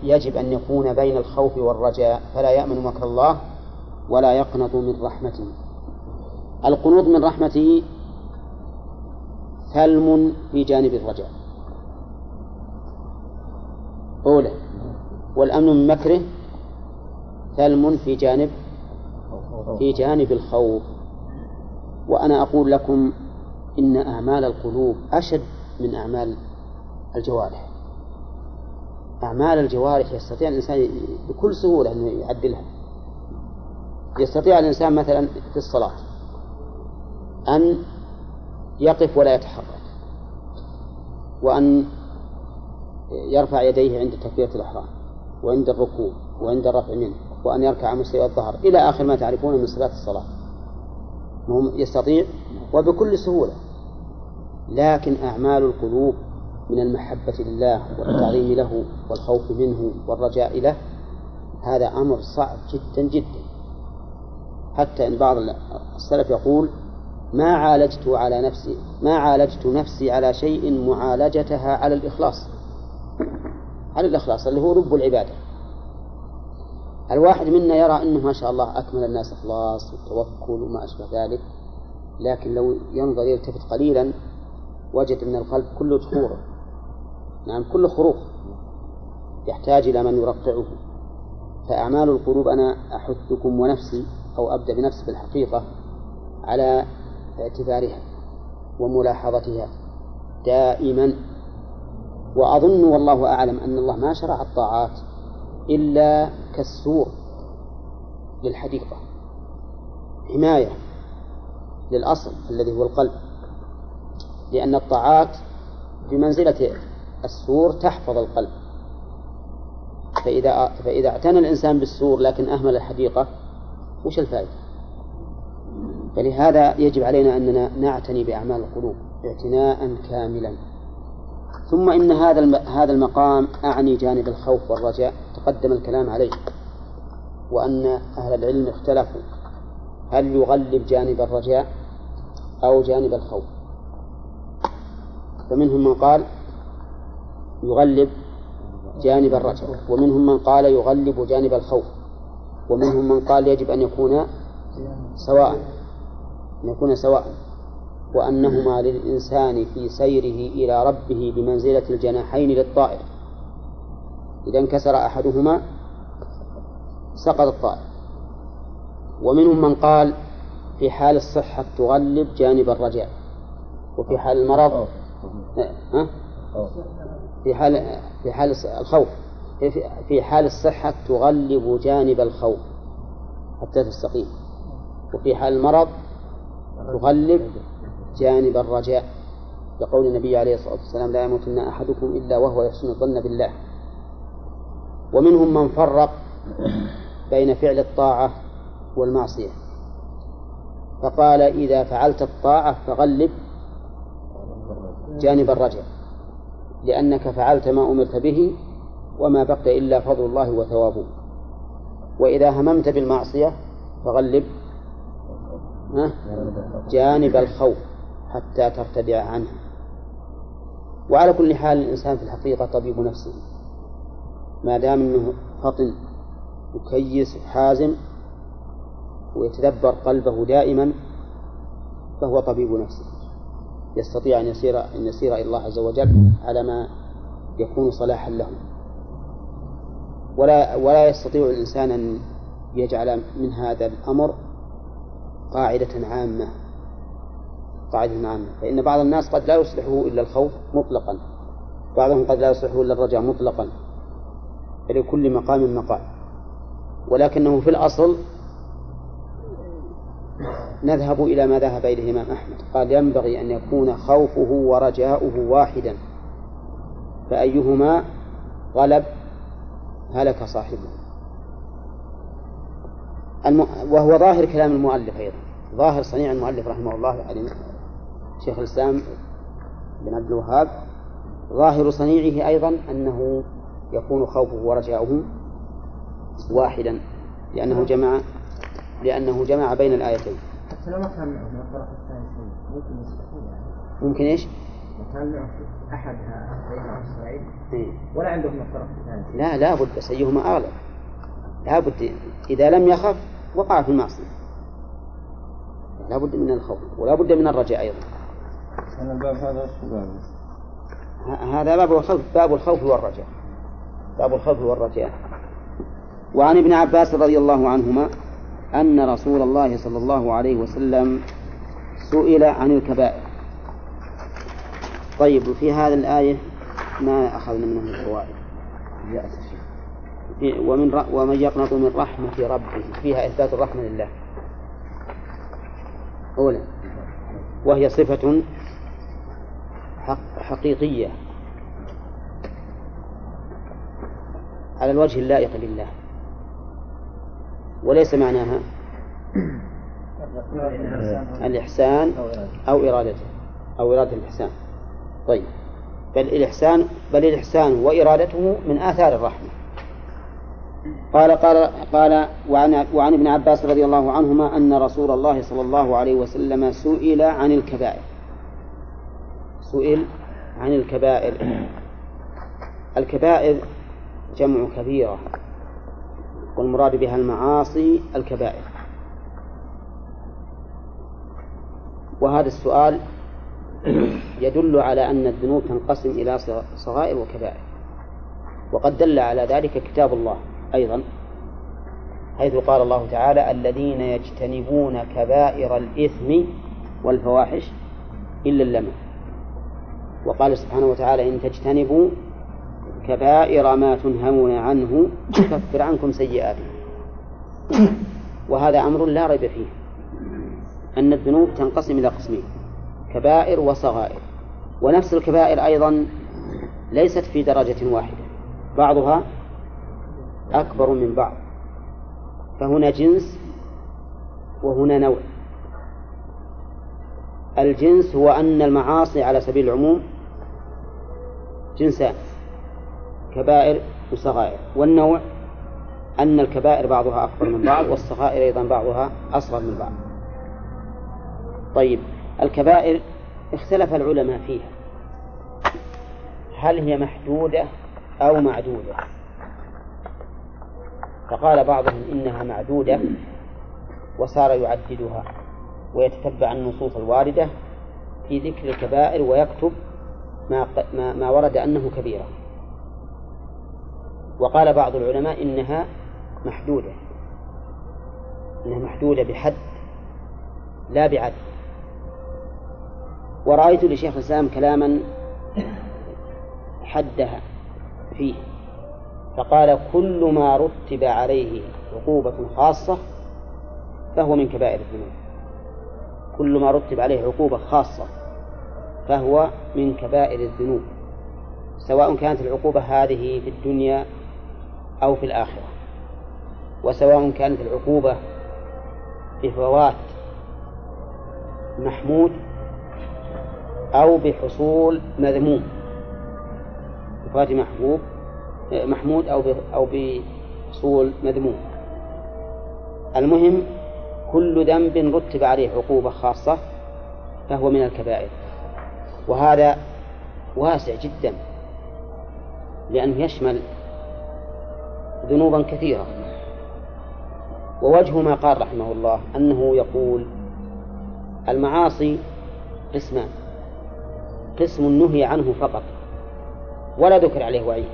Speaker 1: يجب أن يكون بين الخوف والرجاء. فلا يأمن مكر الله ولا يقنط من رحمته. القنوط من رحمته ثلم في جانب الرجاء. أولى. والأمن من مكره ثلم في جانب في جانب الخوف. وأنا أقول لكم إن أعمال القلوب أشد من أعمال الجوارح. أعمال الجوارح يستطيع الإنسان بكل سهولة أنه يعدلها. يستطيع الإنسان مثلا في الصلاة أن يقف ولا يتحرك وأن يرفع يديه عند تكبيرة الإحرام وعند الركوع وعند الرفع منه وأن يركع مستوى الظهر إلى آخر ما تعرفون من صفات الصلاة. يستطيع وبكل سهولة لكن أعمال القلوب من المحبة لله والتعظيم له والخوف منه والرجاء له هذا أمر صعب جدا جدا. حتى إن بعض السلف يقول ما عالجت على نفسي ما عالجت نفسي على شيء معالجتها على الإخلاص. على الإخلاص اللي هو رب العبادة. الواحد منا يرى أنه ما شاء الله أكمل الناس إخلاص وتوكل وما أشبه ذلك لكن لو ينظر يلتفت قليلا وجد أن القلب كله جخورة نعم كله خروق. يحتاج إلى من يرقعه. فأعمال القلوب أنا أحثكم ونفسي أو أبدأ بنفسي بالحقيقة على اعتبارها وملاحظتها دائما. وأظن والله أعلم أن الله ما شرع الطاعات إلا كالسور للحديقة حماية للأصل الذي هو القلب لأن الطاعات بمنزلة السور تحفظ القلب. فإذا فإذا اعتنى الإنسان بالسور لكن أهمل الحديقة وش الفائدة؟ فلهذا يجب علينا أننا نعتني بأعمال القلوب اعتناء كاملا. ثم إن هذا هذا المقام أعني جانب الخوف والرجاء تقدم الكلام عليه. وأن أهل العلم اختلفوا هل يغلب جانب الرجاء أو جانب الخوف؟ فمنهم من قال يغلب جانب الرجاء ومنهم من قال يغلب جانب الخوف. ومنهم من قال يجب أن يكون سواء أن يكون سواء وأنهما للإنسان في سيره إلى ربه بمنزلة الجناحين للطائر. إذا انكسر أحدهما سقط الطائر. ومنهم من قال في حال الصحة تغلب جانب الرجاء وفي حال المرض؟ في حال في حال الخوف. في- حال الصحة تغلب جانب الخوف حتى تستقيم. وفي حال المرض تغلب جانب الرجاء. لقول النبي عليه الصلاة والسلام لا يموتن أحدكم إلا وهو يحسن الظن بالله. ومنهم من فرق بين فعل الطاعة والمعصية. فقال إذا فعلت الطاعة فغلب جانب الرجاء لأنك فعلت ما أمرت به وما بقي إلا فضل الله وثوابه. وإذا هممت بالمعصية فغلب؟ جانب الخوف حتى ترتدع عنه. وعلى كل حال الإنسان في الحقيقة طبيب نفسه. ما دام أنه فطن مكيس حازم ويتدبر قلبه دائما فهو طبيب نفسه. يستطيع أن يسير أن يسير إلى الله عز وجل على ما يكون صلاحا له. ولا ولا يستطيع الإنسان أن يجعل من هذا الأمر قاعدة عامة. قاعدة عامة. فإن بعض الناس قد لا يصلحه إلا الخوف مطلقا. بعضهم قد لا يصلحه إلا الرجاء مطلقا. فلكل مقام مقام ولكنه في الأصل نذهب إلى ما ذهب إليه الإمام أحمد. قال ينبغي أن يكون خوفه ورجاؤه واحدا. فأيهما غلب هلك صاحبه. الم... وهو ظاهر كلام المؤلف أيضا. ظاهر صنيع المؤلف رحمه الله يعني شيخ الإسلام بن عبد الوهاب. ظاهر صنيعه أيضا أنه يكون خوفه ورجاؤه واحدا لأنه جمع لأنه جمع بين الآيتين.
Speaker 4: حتى لو ما كان معه من الطرف الثاني شيء. ممكن يستحيل يعني.
Speaker 1: ممكن إيش؟
Speaker 4: كان معه أحد هؤلاء إسرائيل
Speaker 1: إيه.
Speaker 4: ولا عنده من الطرف الثاني
Speaker 1: لا لا بد بس أيهما أغلب. لا بد إذا لم يخف وقع في المعصية. لا بد من الخوف ولا بد من الرجاء أيضا.
Speaker 2: أنا الباب هذا
Speaker 1: هذا باب الخوف باب الخوف والرجاء. باب الخوف والرجاء. وعن ابن عباس رضي الله عنهما أن رسول الله صلى الله عليه وسلم سئل عن الكبائر. طيب وفي هذه الآية ما أخذنا منه الفوائد في- ومن ر... ومن يقنط من رحمة ربه فيها إثبات الرحمة لله. أولا وهي صفة حق حقيقية. على الوجه اللائق بالله وليس معناها الإحسان أو إرادته أو إرادة الإحسان. طيب. بل الإحسان بل الإحسان وإرادته من آثار الرحمة. قال قال قال وعن وعن ابن عباس رضي الله عنهما أن رسول الله صلى الله عليه وسلم سئل عن الكبائر. سئل عن الكبائر. الكبائر جمع كبيرة. والمراد بها المعاصي الكبائر. وهذا السؤال يدل على أن الذنوب تنقسم إلى صغائر وكبائر. وقد دل على ذلك كتاب الله أيضا حيث قال الله تعالى الذين يجتنبون كبائر الإثم والفواحش إلا اللمم. وقال سبحانه وتعالى إن تجتنبوا كبائر ما تنهون عنه نكفر عنكم سيئاتكم. وهذا أمر لا ريب فيه أن الذنوب تنقسم إلى قسمين. كبائر وصغائر. ونفس الكبائر أيضا ليست في درجة واحدة. بعضها أكبر من بعض. فهنا جنس وهنا نوع. الجنس هو أن المعاصي على سبيل العموم جنسان كبائر وصغائر. والنوع أن الكبائر بعضها أكبر من بعض والصغائر أيضا بعضها أصغر من بعض. طيب. الكبائر اختلف العلماء فيها. هل هي محدودة أو معدودة؟ فقال بعضهم إنها معدودة وصار يعددها ويتتبع النصوص الواردة في ذكر الكبائر ويكتب ما, ما, ما ورد أنه كبيرة. وقال بعض العلماء إنها محدودة. إنها محدودة بحد لا بعد. ورأيت لشيخ الإسلام كلاما حدها فيه فقال كل ما رتب عليه عقوبة خاصة فهو من كبائر الذنوب. كل ما رتب عليه عقوبة خاصة فهو من كبائر الذنوب. سواء كانت العقوبة هذه في الدنيا أو في الآخرة وسواء كانت العقوبة بفوات محمود أو بحصول مذموم. بفوات محبوب محمود أو أو بحصول مذموم. المهم كل ذنب رتب عليه عقوبة خاصة فهو من الكبائر. وهذا واسع جدا لأنه يشمل ذنوبا كثيرة. ووجه ما قال رحمه الله أنه يقول المعاصي قسمان. قسم نهي عنه فقط ولا ذكر عليه وعيد.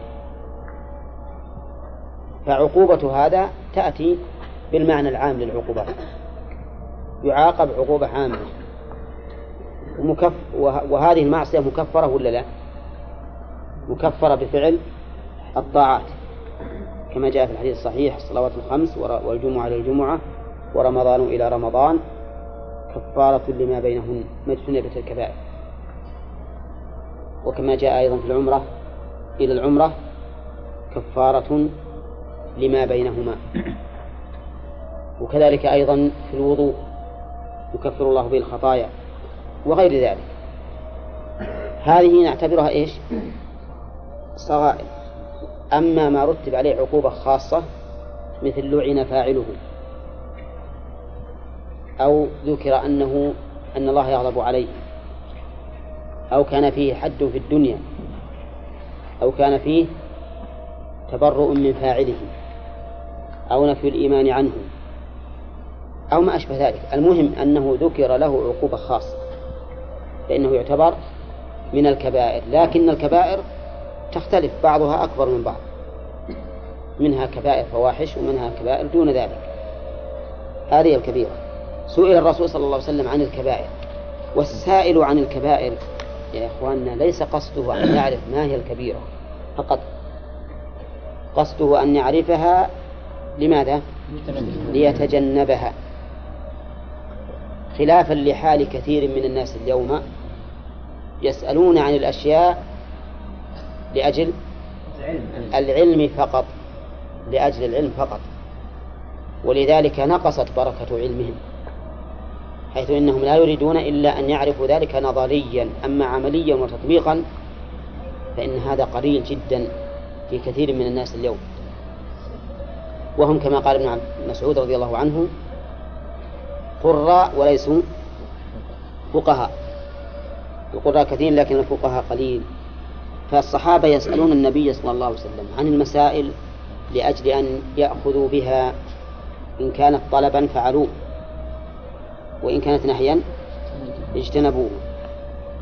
Speaker 1: فعقوبة هذا تأتي بالمعنى العام للعقوبات يعاقب عقوبة عامة. ومكف وهذه المعصية مكفرة ولا لا؟ مكفرة بفعل الطاعات كما جاء في الحديث الصحيح الصلوات الخمس والجمعة إلى الجمعة ورمضان إلى رمضان كفارة لما بينهن ما اجتنبت الكبائر وكما جاء أيضا في العمرة إلى العمرة كفارة لما بينهما. وكذلك أيضا في الوضوء يكفر الله به الخطايا وغير ذلك. هذه نعتبرها إيش؟ صغائر. أما ما رتب عليه عقوبة خاصة مثل لعن فاعله أو ذكر أنه أن الله يغضب عليه. أو كان فيه حد في الدنيا أو كان فيه تبرؤ من فاعله أو نفي الإيمان عنه أو ما أشبه ذلك. المهم أنه ذكر له عقوبة خاصة فإنه يعتبر من الكبائر لكن الكبائر تختلف بعضها أكبر من بعض منها كبائر فواحش ومنها كبائر دون ذلك. هذه الكبيرة. سئل الرسول صلى الله عليه وسلم عن الكبائر والسائل عن الكبائر يا إخواننا ليس قصده أن يعرف ما هي الكبيرة فقط قصده أن يعرفها لماذا؟ ليتجنبها. خلافا لحال كثير من الناس اليوم يسألون عن الأشياء لأجل العلم فقط لأجل العلم فقط ولذلك نقصت بركة علمهم. حيث إنهم لا يريدون إلا أن يعرفوا ذلك نظريا أما عمليا وتطبيقا فإن هذا قليل جدا في كثير من الناس اليوم. وهم كما قال ابن مسعود رضي الله عنه قراء وليسوا فقهاء. القراء كثير لكن الفقهاء قليل. فالصحابة يسألون النبي صلى الله عليه وسلم عن المسائل لأجل أن يأخذوا بها إن كانت طلبا فعلوه. وإن كانت نهيا اجتنبوه.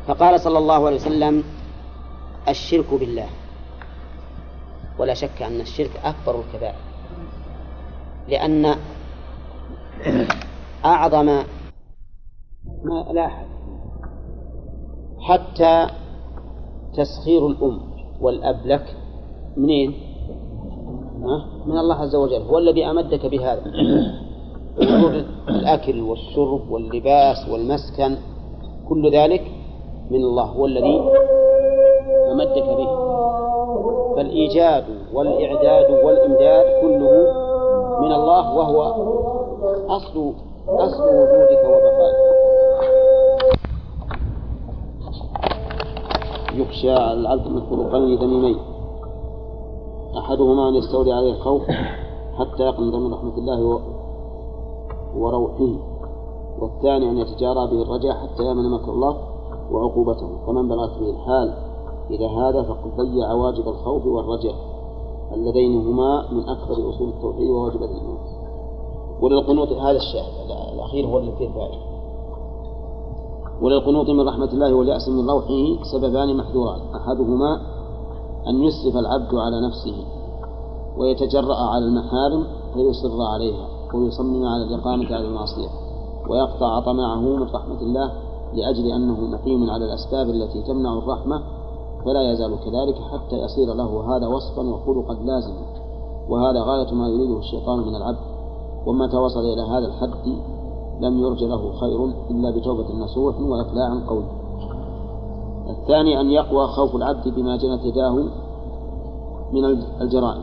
Speaker 1: فقال صلى الله عليه وسلم الشرك بالله. ولا شك أن الشرك أكبر الكبائر. لأن أعظم ما لاحظ حتى تسخير الأم والأب لك منين؟ من الله عز وجل. هو الذي أمدك بهذا. الأكل والشرب واللباس والمسكن كل ذلك من الله هو الذي أمدك به. فالإيجاد والإعداد والإمداد كله من الله وهو أصل أصل وجودك وبقائك. يخشى العبد من خلقين ذميمين. أحدهما أن يستولي عليه الخوف حتى يقنط من رحمة الله وروحه. والثاني أن يتجارى به الرجاء حتى يأمن مكر الله وعقوبته. فمن بلغت به الحال إلى هذا فقد ضيع واجب الخوف والرجاء اللذين هما من أكبر أصول التوحيد وواجبات الإيمان. وللقنوط هذا الشاهد الأخير هو اللي فيه وللقنوط من رحمة الله واليأس من روحه سببان محذوران. أحدهما أن يسرف العبد على نفسه ويتجرأ على المحارم فيصر عليها. ويصمم على الإقامة على المعصية ويقطع طمعه من رحمة الله لأجل أنه مقيم على الأسباب التي تمنع الرحمة فلا يزال كذلك حتى يصير له هذا وصفا وخلقا لازما وهذا غاية ما يريده الشيطان من العبد. ومتى وصل إلى هذا الحد؟ لم يرج له خير إلا بتوبة نصوح وإقلاع قوي الثاني أن يقوى خوف العبد بما جنت يداه من الجرائم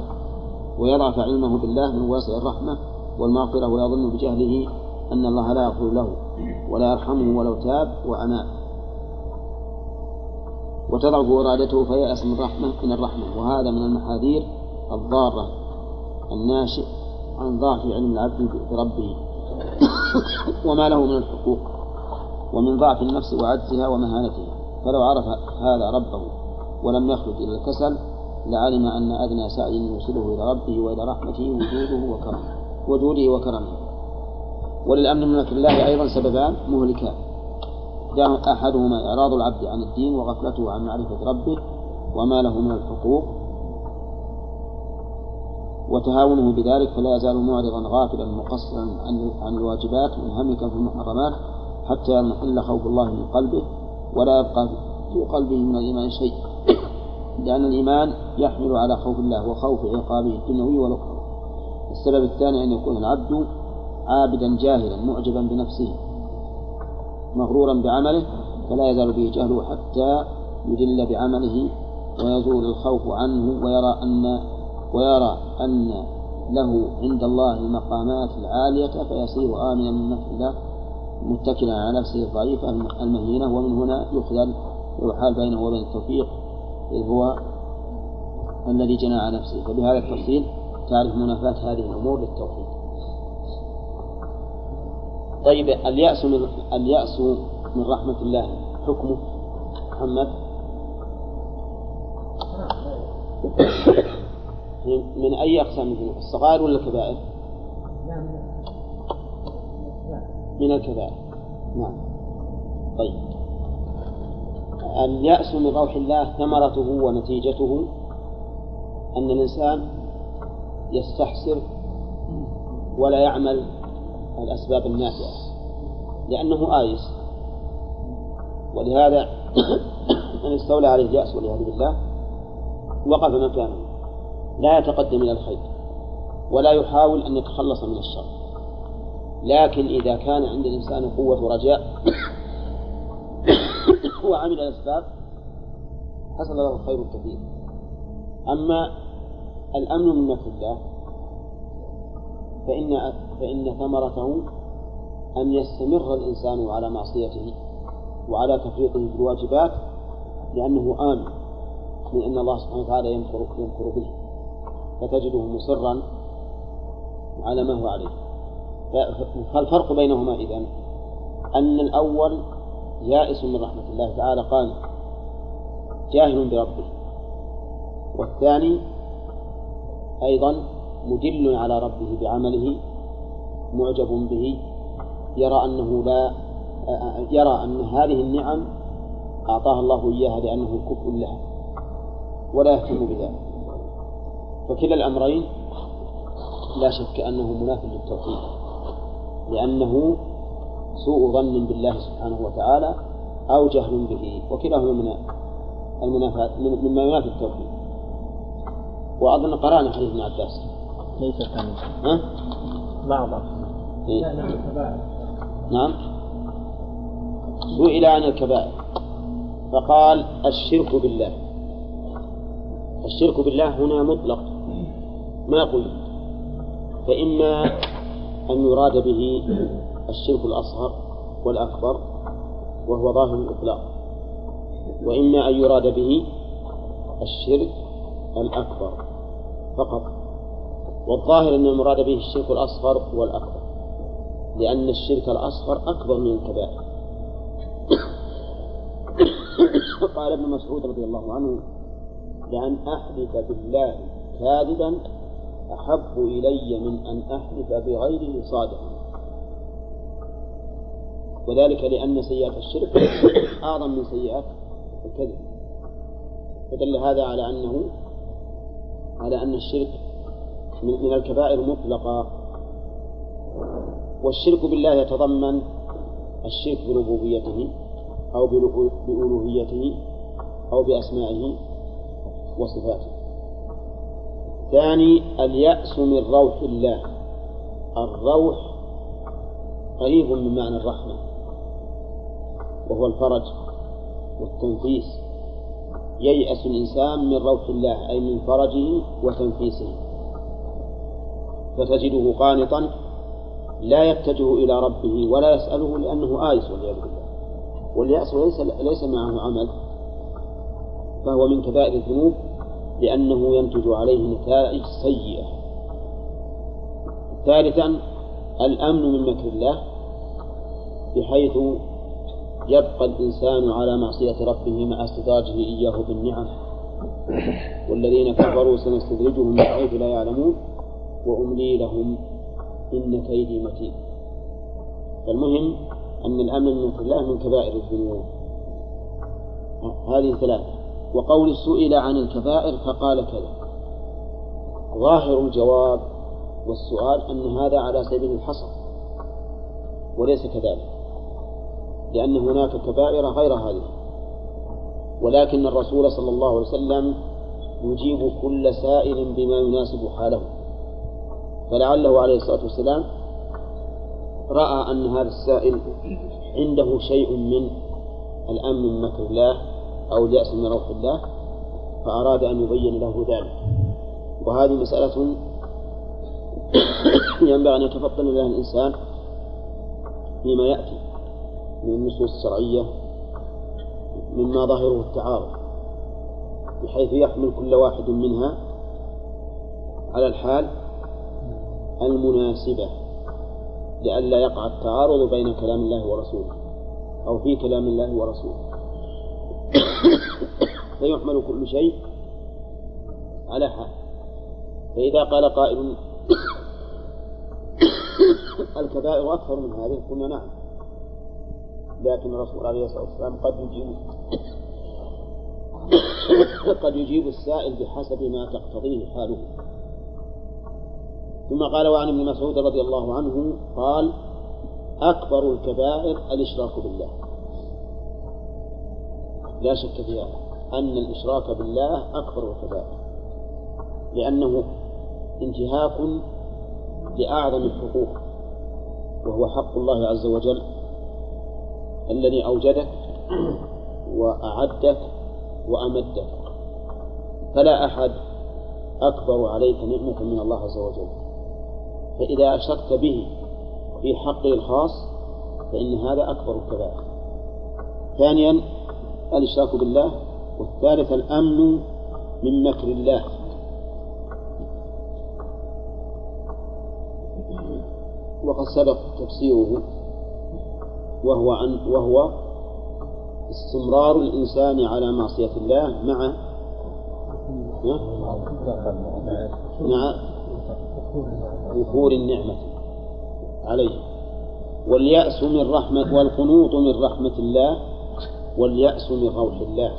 Speaker 1: ويضعف علمه بالله من واسع الرحمة والمغفرة ويظن بجهله أن الله لا يغفر له ولا يرحمه ولو تاب وأناب. وتضعف إرادته فيأس من رحمة من الرحمة وهذا من المحاذير الضارة الناشئ عن ضعف علم العبد بربه. وما له من الحقوق ومن ضعف النفس وعجزها ومهانتها. فلو عرف هذا ربه ولم يخلد إلى الكسل لعلم أن أدنى سعي يوصله إلى ربه وإلى رحمته وجوده وكرمه. وجوده وكرمه. وللأمن من مكر الله أيضا سببان مهلكان. أحدهما إعراض العبد عن الدين وغفلته عن معرفة ربه وما له من الحقوق وتهاونه بذلك فلا يزال معرضا غافلا مقصرا عن الواجبات منهمكا في المحرمات حتى ينحل خوف الله من قلبه ولا يبقى في قلبه من الإيمان شيء. لأن الإيمان يحمل على خوف الله وخوف عقابه الدنيوي والأخرى السبب الثاني أن يكون العبد عابدا جاهلا معجبا بنفسه مغرورا بعمله فلا يزال به جهله حتى يدل بعمله ويزول الخوف عنه ويرى أن ويرى أن له عند الله المقامات العالية فيصير آمنا من مكر الله متكلا على نفسه الضعيفة المهينة ومن هنا يخذل ويحال بينه وبين التوفيق إذ هو الذي جنى على نفسه. فبهذا التفصيل تعرف منافاة هذه الأمور للتوحيد. طيب اليأس من اليأس من رحمة الله حكمه محمد؟ من أي أقسام الذنوب الصغائر ولا الكبائر؟ من الكبائر. نعم. طيب. اليأس من روح الله ثمرته ونتيجته أن الإنسان يستحسر ولا يعمل الأسباب النافعة لأنه آيس. ولهذا من استولى عليه اليأس والعياذ بالله وقف مكانه. لا يتقدم إلى الخير ولا يحاول أن يتخلص من الشر. لكن إذا كان عند الإنسان قوة رجاء وعمل الأسباب حصل له الخير الكثير أما الأمن من مكر الله. فإن فإن ثمرته أن يستمر الإنسان على معصيته وعلى تفريطه في الواجبات لأنه آمن من أن الله سبحانه وتعالى يمكر يمكر به فتجده مصرا على ما هو عليه. فالفرق بينهما إذا أن الأول يائس من رحمة الله تعالى قال جاهل بربه. والثاني أيضا مدل على ربه بعمله معجب به يرى أنه لا يرى أن هذه النعم أعطاها الله إياها لأنه كفء لها ولا يهتم بذلك. فكلا الأمرين لا شك أنه مناف للتوحيد لأنه سوء ظن بالله سبحانه وتعالى أو جهل به وكلاهما من المنافاة مما ينافي التوحيد. وأظن قرأنا حديث ابن عباس.
Speaker 2: ليس كان.
Speaker 1: ها؟
Speaker 2: بعض.
Speaker 1: إيه؟ نعم. سئل عن الكبائر. فقال الشرك بالله. الشرك بالله هنا مطلق. ما قلت. فإما أن يراد به الشرك الأصغر والأكبر وهو ظاهر الإطلاق. وإما أن يراد به الشرك الأكبر. فقط. والظاهر أن المراد به الشرك الأصغر والأكبر لأن الشرك الأصغر أكبر من الكبائر. قال ابن مسعود رضي الله عنه لأن أحلف بالله كاذبا أحب إلي من أن أحلف بغيره صادقا. وذلك لأن سيئات الشرك أعظم من سيئات الكذب. فدل هذا على أنه على أن الشرك من الكبائر مطلقا والشرك بالله يتضمن الشرك بربوبيته أو بألوهيته أو بأسمائه وصفاته. ثاني اليأس من روح الله. الروح قريب من معنى الرحمة وهو الفرج والتنفيس. ييأس الإنسان من روح الله أي من فرجه وتنفيسه. فتجده قانطا لا يتجه إلى ربه ولا يسأله لأنه آيس والعياذ بالله. واليأس ليس ليس معه عمل فهو من كبائر الذنوب لأنه ينتج عليه نتائج سيئة. ثالثا الأمن من مكر الله بحيث يبقى الإنسان على معصية ربه مع استدراجه إياه بالنعم. والذين كفروا سنستدرجهم من حيث لا يعلمون وأملي لهم إن كيدي متين. فالمهم أن الأمن من الله من كبائر الذنوب. هذه ثلاثة. وقول سئل عن الكبائر فقال كذا. ظاهر الجواب والسؤال أن هذا على سبيل الحصر وليس كذلك. لأن هناك كبائر غير هذه. ولكن الرسول صلى الله عليه وسلم يجيب كل سائل بما يناسب حاله. فلعله عليه الصلاة والسلام رأى أن هذا السائل عنده شيء من الأمن من مكر الله أو اليأس من روح الله فأراد أن يبين له ذلك. وهذه مسألة ينبغي أن يتفطن لها الإنسان فيما يأتي. من النصوص الشرعية مما ظاهره التعارض بحيث يحمل كل واحد منها على الحال المناسبة لئلا يقع التعارض بين كلام الله ورسوله أو في كلام الله ورسوله. فيحمل كل شيء على حال. فإذا قال قائل الكبائر أكثر من هذه قلنا نعم. لكن الرسول عليه الصلاة والسلام قد يجيب قد يجيب السائل بحسب ما تقتضيه حاله. ثم قال وعن ابن مسعود رضي الله عنه قال أكبر الكبائر الإشراك بالله. لا شك في هذا أن الإشراك بالله أكبر الكبائر لأنه انتهاك لأعظم الحقوق وهو حق الله عز وجل. الذي أوجدك وأعدك وأمدك فلا أحد أكبر عليك نعمة من الله عز وجل. فإذا أشركت به في حقه الخاص فإن هذا أكبر الكبائر. ثانيا الإشراك بالله. والثالث الأمن من مكر الله. وقد سبق تفسيره وهو عن وهو استمرار الإنسان على معصية الله مع مع وفور النعمة عليه. واليأس من رحمة والقنوط من رحمة الله واليأس من روح الله.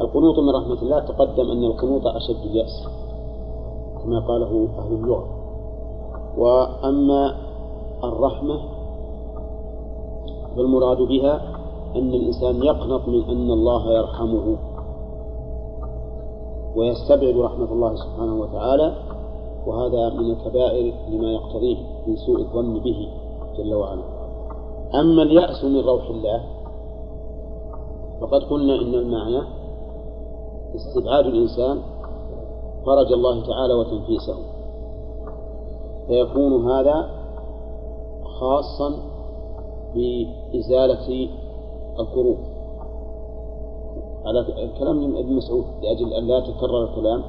Speaker 1: القنوط من رحمة الله تقدم أن القنوط أشد اليأس كما قاله أهل اللغة. وأما الرحمة فالمراد بها أن الإنسان يقنط من أن الله يرحمه ويستبعد رحمة الله سبحانه وتعالى وهذا من الكبائر لما يقتضيه من سوء الظن به جل وعلا. أما اليأس من روح الله فقد قلنا إن المعنى استبعاد الإنسان فرج الله تعالى وتنفيسه. فيكون هذا خاصا بإزالة الكروب على كلام ابن مسعود لأجل أن لا يتكرر الكلام.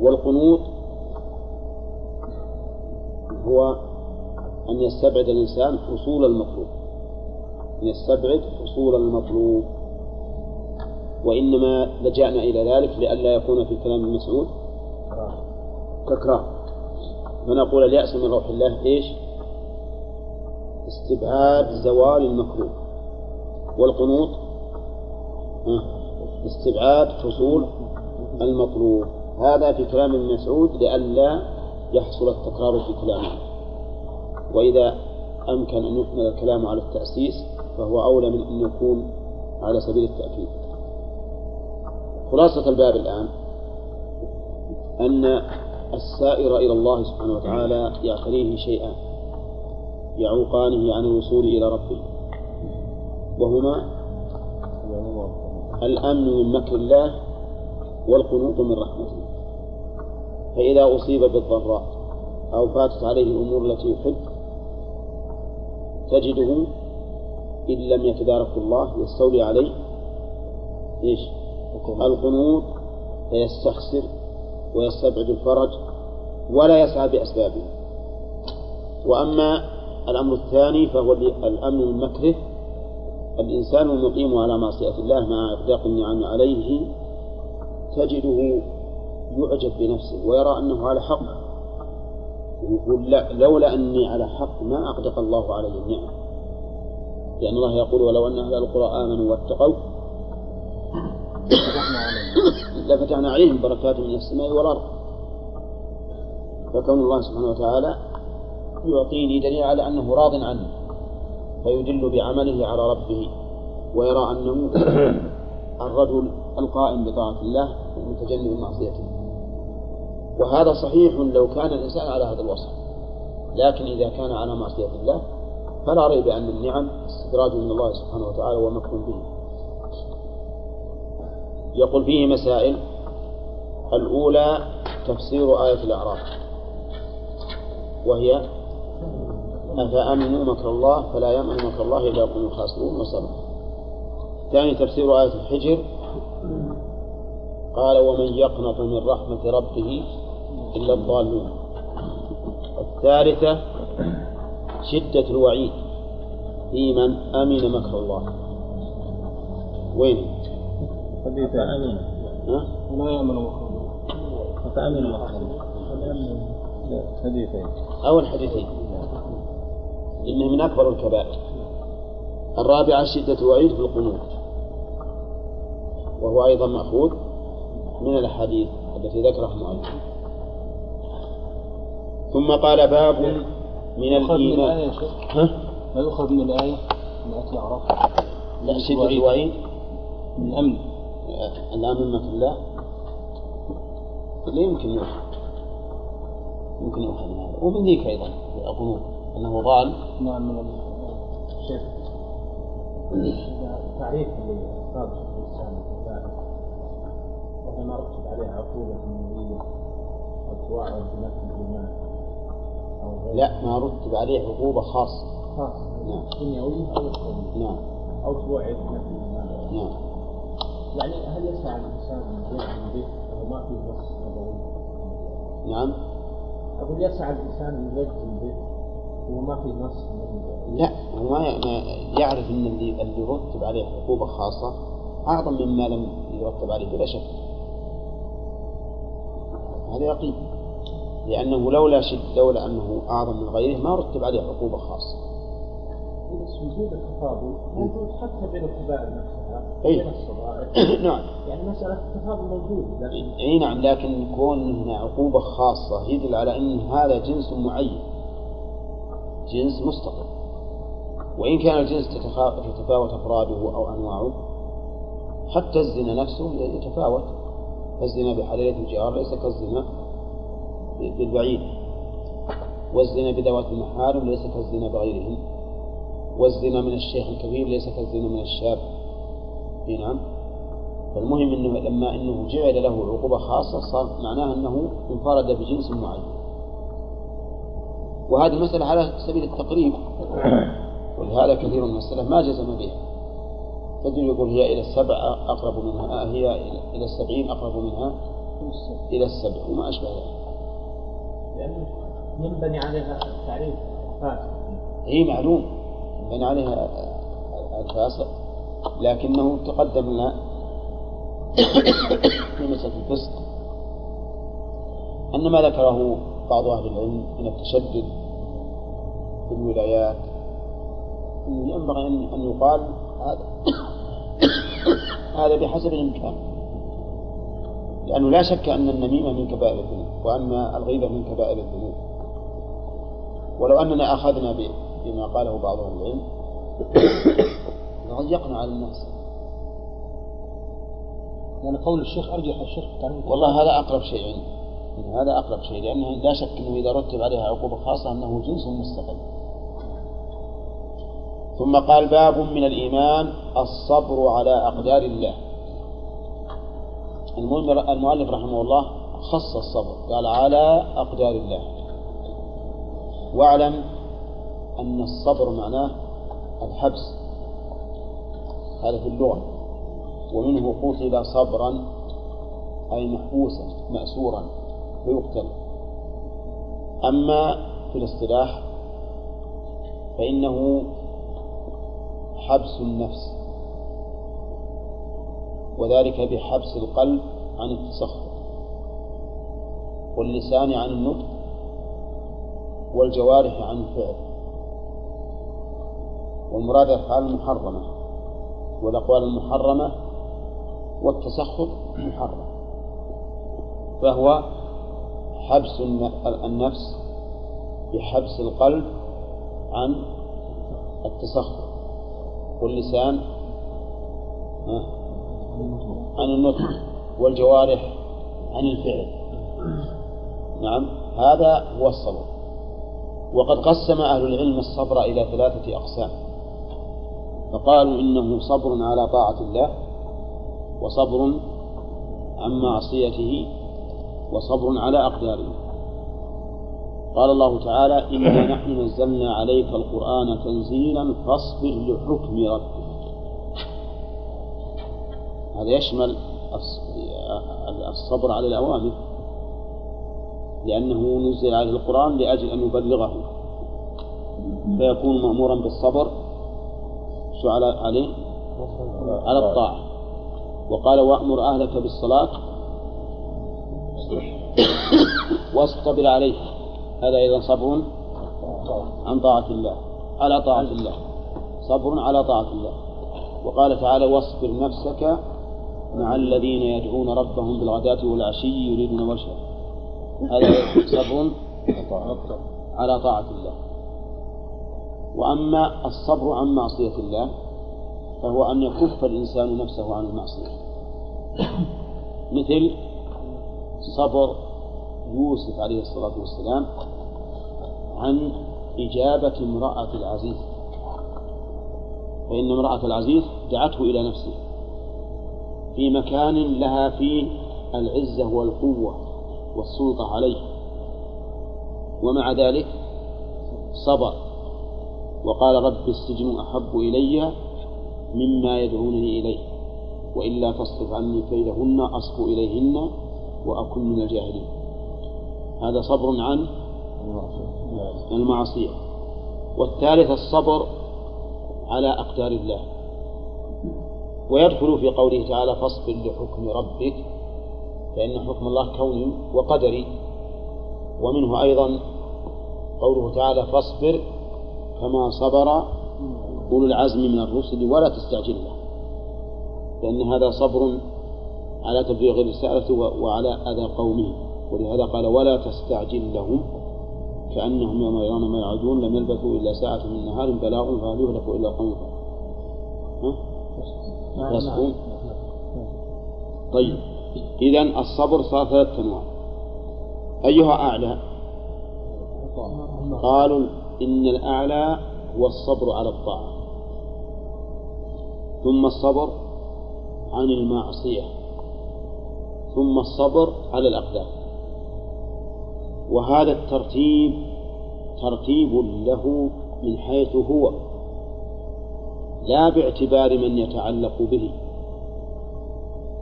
Speaker 1: والقنوط هو أن يستبعد الإنسان حصول المطلوب. أن يستبعد حصول المطلوب. وإنما لجأنا إلى ذلك لئلا يكون في كلام ابن مسعود تكرار. فنقول اليأس من روح الله إيش؟ استبعاد زوال المكروه. والقنوط؟ استبعاد حصول المطلوب هذا في كلام ابن مسعود لئلا يحصل التكرار في كلامه. وإذا أمكن أن يحمل الكلام على التأسيس فهو أولى من أن يكون على سبيل التأكيد. خلاصة الباب الآن. أن السائر إلى الله سبحانه وتعالى يعتريه شيئان يعوقانه عن الوصول إلى ربه. وهما الأمن من مكر الله والقنوط من رحمته. فإذا أصيب بالضراء أو فاتت عليه الأمور التي يحب تجده إن لم يتدارك الله يستولي عليه إيش؟ القنوط. فيستخسر ويستبعد الفرج ولا يسعى بأسبابه. وأما الأمر الثاني فهو الأمن من مكره الإنسان المقيم على معصية الله مع إطلاق النعم عليه تجده يعجب بنفسه ويرى أنه على حق. يقول لا لولا أني على حق ما أقدق الله علي النعم. لأن الله يقول ولو أن أهل القرى آمنوا واتقوا لفتحنا عليهم بركات من السماء والأرض. فكون الله سبحانه وتعالى يعطيني دليل على أنه راض عني فيدل بعمله على ربه ويرى أنه الرجل القائم بطاعة الله ومتجنب معصيته. وهذا صحيح لو كان الإنسان على هذا الوصف لكن إذا كان على معصية الله فلا ريب أن النعم استدراج من الله سبحانه وتعالى ومكر به. يقول فيه مسائل الأولى تفسير آية الأعراف وهي أفأمنوا مكر الله فلا يأمن مكر الله إلا يقوم الخاسرون وصبر. ثاني تفسير آية الحجر. قال ومن يقنط من رحمة ربه إلا الضالون. الثالثة شدة الوعيد. في من أمن مكر الله. وين؟ ها؟
Speaker 5: ولا يأمن مكر الله. فأمن مكر الله حديثين.
Speaker 1: أو الحديثين إنه من أكبر الكبائر. الرابعة شدة الوعيد في القنوط. وهو أيضا مأخوذ من الأحاديث التي ذكرها المؤلف ثم قال باب من الإيمان؟
Speaker 5: ما يؤخذ من الآية من آية الأعراف.
Speaker 1: لا شدة الوعيد
Speaker 5: من الأمن.
Speaker 1: الآن من مكر الله لا يمكن يؤخذ. يمكن يؤخذ من هذا. ومن ذيك أيضا القنوط. أنه ضال.
Speaker 5: نعم من الشيخ
Speaker 4: تعريف لإصابة الإنسان وهي ما رتب عليها عقوبة دنيوية أو سواء بنفس الإيمان.
Speaker 1: لا ما رتب عليه عقوبة خاصة.
Speaker 4: خاص
Speaker 1: نعم.
Speaker 4: دنيوية أو أخروية
Speaker 1: نعم.
Speaker 4: أو توعد بنفس الإيمان.
Speaker 1: نعم.
Speaker 4: يعني هل يسعى الإنسان أن يجزم به أو ما في نص نبوي؟
Speaker 1: نعم.
Speaker 4: أقول يسعى الإنسان أن يجزم به. وما في نص.
Speaker 1: لا هو يعرف إن اللي اللي رتب عليه عقوبه خاصة أعظم مما لم يرتب عليه بلا شك. هذا يقين. لأنه لولا شد لولا انه أعظم من غيره ما رتب عليه عقوبه خاصة.
Speaker 4: بس وجود التفاضل موجود حتى بين الكبائر نفسها
Speaker 1: أي.
Speaker 4: بين الصغائر.
Speaker 1: نعم.
Speaker 4: يعني مسألة التفاضل موجود لكن
Speaker 1: إي نعم لكن كون هنا عقوبه خاصة يدل على إن هذا جنس معين. جنس مستقل. وإن كان الجنس تتفاوت أفراده أو أنواعه حتى الزنا نفسه يتفاوت. فالزنا بحليلة الجار ليس كالزنا بالبعيد والزنا بذوات المحارم ليس كالزنا بغيرهم. والزنا من الشيخ الكبير ليس كالزنا من الشاب. إي نعم. فالمهم إنه لما إنه جعل له عقوبة خاصة صار معناه إنه انفرد بجنس معين. وهذه المسألة على سبيل التقريب. ولهذا كثير من السلف ما جزم بها. تجد يقول هي إلى السبع أقرب منها آه، هي إلى السبعين أقرب منها إلى السبع وما أشبه ذلك.
Speaker 4: لأنه ينبني عليها تعريف فاسد
Speaker 1: هي معلوم ينبني عليها الفاسق لكنه تقدم لنا في مسألة الفسق. أن ما ذكره بعض أهل العلم من التشدد في الولايات ينبغي أن يقال هذا هذا بحسب الإمكان. لأنه لا شك أن النميمة من كبائر الذنوب وأن الغيبة من كبائر الذنوب. ولو أننا أخذنا بما قاله بعض أهل العلم لضيقنا على الناس.
Speaker 5: يعني قول الشيخ أرجح الشيخ
Speaker 1: والله هذا أقرب شيء عندي. هذا أقرب شيء لأنه لا شك أنه إذا رتب عليها عقوبة خاصة أنه جنس مستقل. ثم قال باب من الإيمان الصبر على أقدار الله. المؤلف رحمه الله خص الصبر قال على أقدار الله. واعلم أن الصبر معناه الحبس. هذا في اللغة. ومنه قتل صبرا أي محبوسا مأسورا. فيقتل أما في الاصطلاح فإنه حبس النفس وذلك بحبس القلب عن التسخط واللسان عن النطق والجوارح عن الفعل. والمراد الأفعال المحرمة والأقوال المحرمة والتسخط محرم. فهو حبس النفس بحبس القلب عن التسخط واللسان عن النطق والجوارح عن الفعل. نعم هذا هو الصبر. وقد قسم أهل العلم الصبر إلى ثلاثة أقسام. فقالوا إنه صبر على طاعة الله وصبر عن معصيته وصبر على أقداره قال الله تعالى إنا نحن نزلنا عليك القرآن تنزيلا فاصبر لحكم ربك. هذا يشمل الصبر على الأوامر لأنه نزل عليه القرآن لأجل أن يبلغه. فيكون مأمورا بالصبر شو على عليه؟ على الطاعة. وقال وأمر أهلك بالصلاة واصطبر عليه. هذا أيضا صبر عن طاعة الله. على طاعة الله. صبر على طاعة الله. وقال تعالى واصبر نفسك مع الذين يدعون ربهم بالغداة والعشي يريدون وجهه. هذا صبر على طاعة الله. وأما الصبر عن معصية الله فهو أن يكف الإنسان نفسه عن المعصية. مثل صبر يوسف عليه الصلاة والسلام عن إجابة امرأة العزيز فإن امرأة العزيز دعته إلى نفسه في مكان لها فيه العزة والقوة والسلطة عليه ومع ذلك صبر وقال رب السجن أحب إلي مما يدعونني إليه وإلا تصرف عني كيدهن أصب إليهن وأكن من الجاهلين. هذا صبر عن المعصية. والثالث الصبر على أقدار الله. ويدخل في قوله تعالى فاصبر لحكم ربك فإن حكم الله كوني وقدري. ومنه أيضا قوله تعالى فاصبر كما صبر أولو العزم من الرسل ولا تستعجل له. لأن هذا صبر على تبليغ الرسالة وعلى أذى قومه. ولهذا قال ولا تستعجل لهم كأنهم يوم يرون ما يعدون لم يلبثوا إلا ساعة من نهار بلاغ فهل يهلك إلا قوم يصبرون طيب. إذا الصبر صار ثلاثة أنواع. أيها أعلى. قالوا إن الأعلى هو الصبر على الطاعة. ثم الصبر عن المعصية. ثم الصبر على الأقدار وهذا الترتيب ترتيب له من حيث هو لا باعتبار من يتعلق به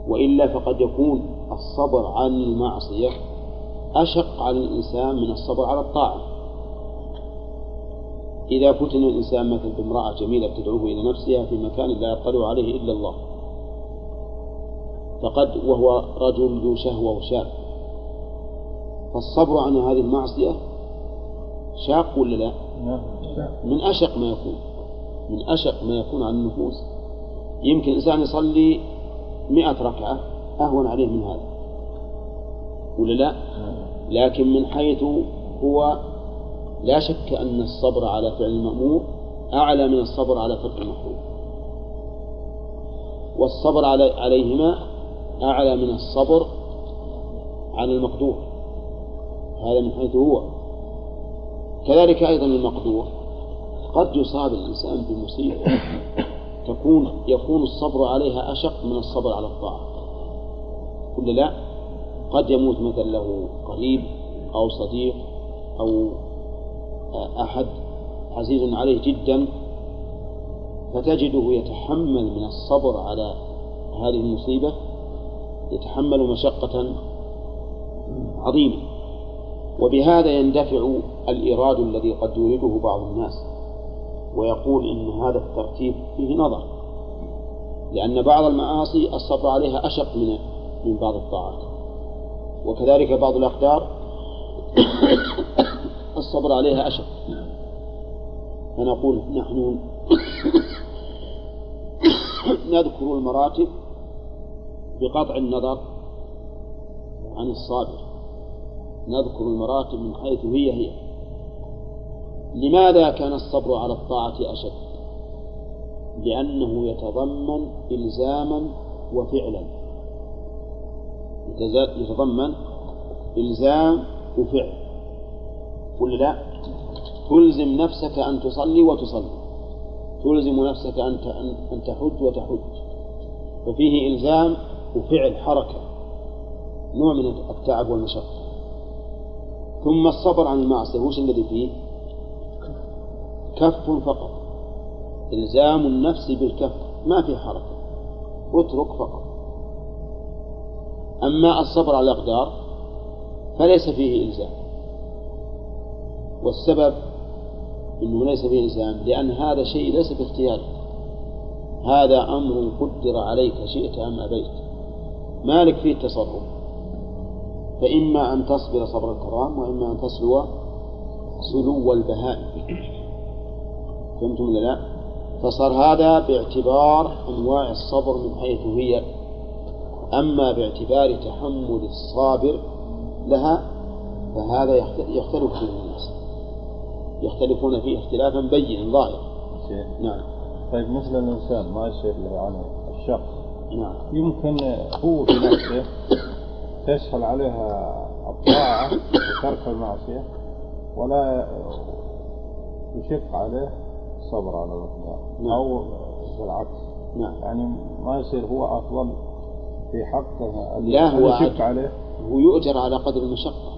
Speaker 1: وإلا فقد يكون الصبر عن المعصية أشق على الإنسان من الصبر على الطاعة. إذا فتن الإنسان مثل بامرأة جميلة تدعوه إلى نفسها في مكان لا يطلع عليه إلا الله فقد وهو رجل ذو شهوة وشاب فالصبر عن هذه المعصية شاق ولا لا؟ من أشق ما يكون. من أشق ما يكون على النفوس. يمكن الإنسان يصلي مئة ركعة أهون عليه من هذا. ولا لا؟ لكن من حيث هو لا شك أن الصبر على فعل المأمور أعلى من الصبر على ترك المحظور والصبر على عليهما أعلى من الصبر على المقدور. هذا من حيث هو. كذلك أيضا المقدور. قد يصاب الإنسان بمصيبة. تكون يكون الصبر عليها أشق من الصبر على الطاعة. ولا لا؟ قد يموت مثلا له قريب أو صديق أو أحد عزيز عليه جدا فتجده يتحمل من الصبر على هذه المصيبة. يتحمل مشقة عظيمة. وبهذا يندفع الإيراد الذي قد يريده بعض الناس ويقول إن هذا الترتيب فيه نظر لأن بعض المعاصي الصبر عليها أشق من من بعض الطاعات. وكذلك بعض الأقدار الصبر عليها أشق. فنقول نحن نذكر المراتب بقطع النظر عن الصابر. نذكر المراتب من حيث هي هي. لماذا كان الصبر على الطاعة أشد؟ لأنه يتضمن إلزاما وفعلا. يتضمن إلزام وفعل. ولا لا. تلزم نفسك أن تصلي وتصلي. تلزم نفسك أن أن تحج وتحج. ففيه إلزام وفعل حركة نوع من التعب والمشقة ثم الصبر عن المعصية وش الذي فيه؟ كف فقط. إلزام النفس بالكف ما في حركة. اترك فقط. أما الصبر على الأقدار فليس فيه إلزام. والسبب أنه ليس فيه إلزام لأن هذا شيء ليس باختيارك. هذا أمر قدر عليك شئت أم أبيت. مالك فيه تصرف فإما أن تصبر صبر الكرام وإما أن تسلو سلو البهائم فهمتم ولا لا؟ فصار هذا باعتبار أنواع الصبر من حيث هي. أما باعتبار تحمل الصابر لها فهذا يختلف فيه الناس. يختلفون فيه اختلافا بينا ظاهرا.
Speaker 2: نعم. طيب مثل الإنسان ما يصير له يعني الشخص
Speaker 1: نعم.
Speaker 2: يمكن هو بنفسه تسهل عليها الطاعة وترك المعصية ولا يشق عليه الصبر على الأقدار
Speaker 1: نعم.
Speaker 2: أو بالعكس.
Speaker 1: نعم.
Speaker 2: يعني ما يصير هو أفضل في حقه
Speaker 1: لا، هو
Speaker 2: يشق عليه.
Speaker 1: هو يؤجر على قدر المشقة.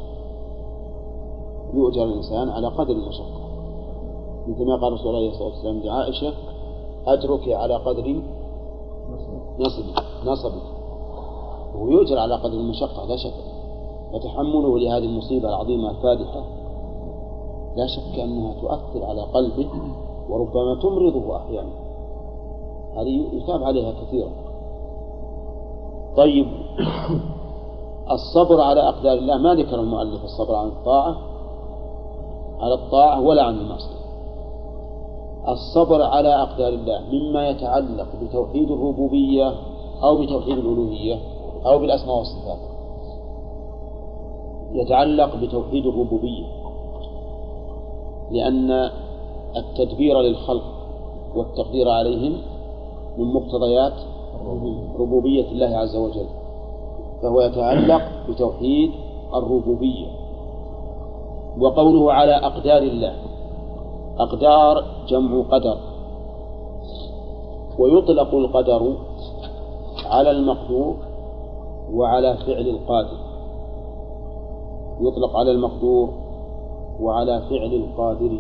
Speaker 1: يؤجر الإنسان على قدر المشقة. مثل ما قال رسول الله صلى الله عليه وسلم لعائشة أجرك على قدر نصبك نصبك هو يؤجر على قدر المشقة لا شك. فتحمله لهذه المصيبة العظيمة الفادحة. لا شك أنها تؤثر على قلبه وربما تمرضه أحيانا. هذه يثاب عليها كثيرا. طيب. الصبر على أقدار الله ما ذكر المؤلف الصبر عن الطاعة؟ على الطاعة ولا عن المعصية. الصبر على أقدار الله مما يتعلق بتوحيد الربوبية أو بتوحيد الألوهية أو بالأسماء والصفات. يتعلق بتوحيد الربوبية لأن التدبير للخلق والتقدير عليهم من مقتضيات ربوبية الله عز وجل فهو يتعلق بتوحيد الربوبية. وقوله على أقدار الله أقدار جمع قدر. ويطلق القدر على المقدور وعلى فعل القادر. يطلق على المقدور وعلى فعل القادر.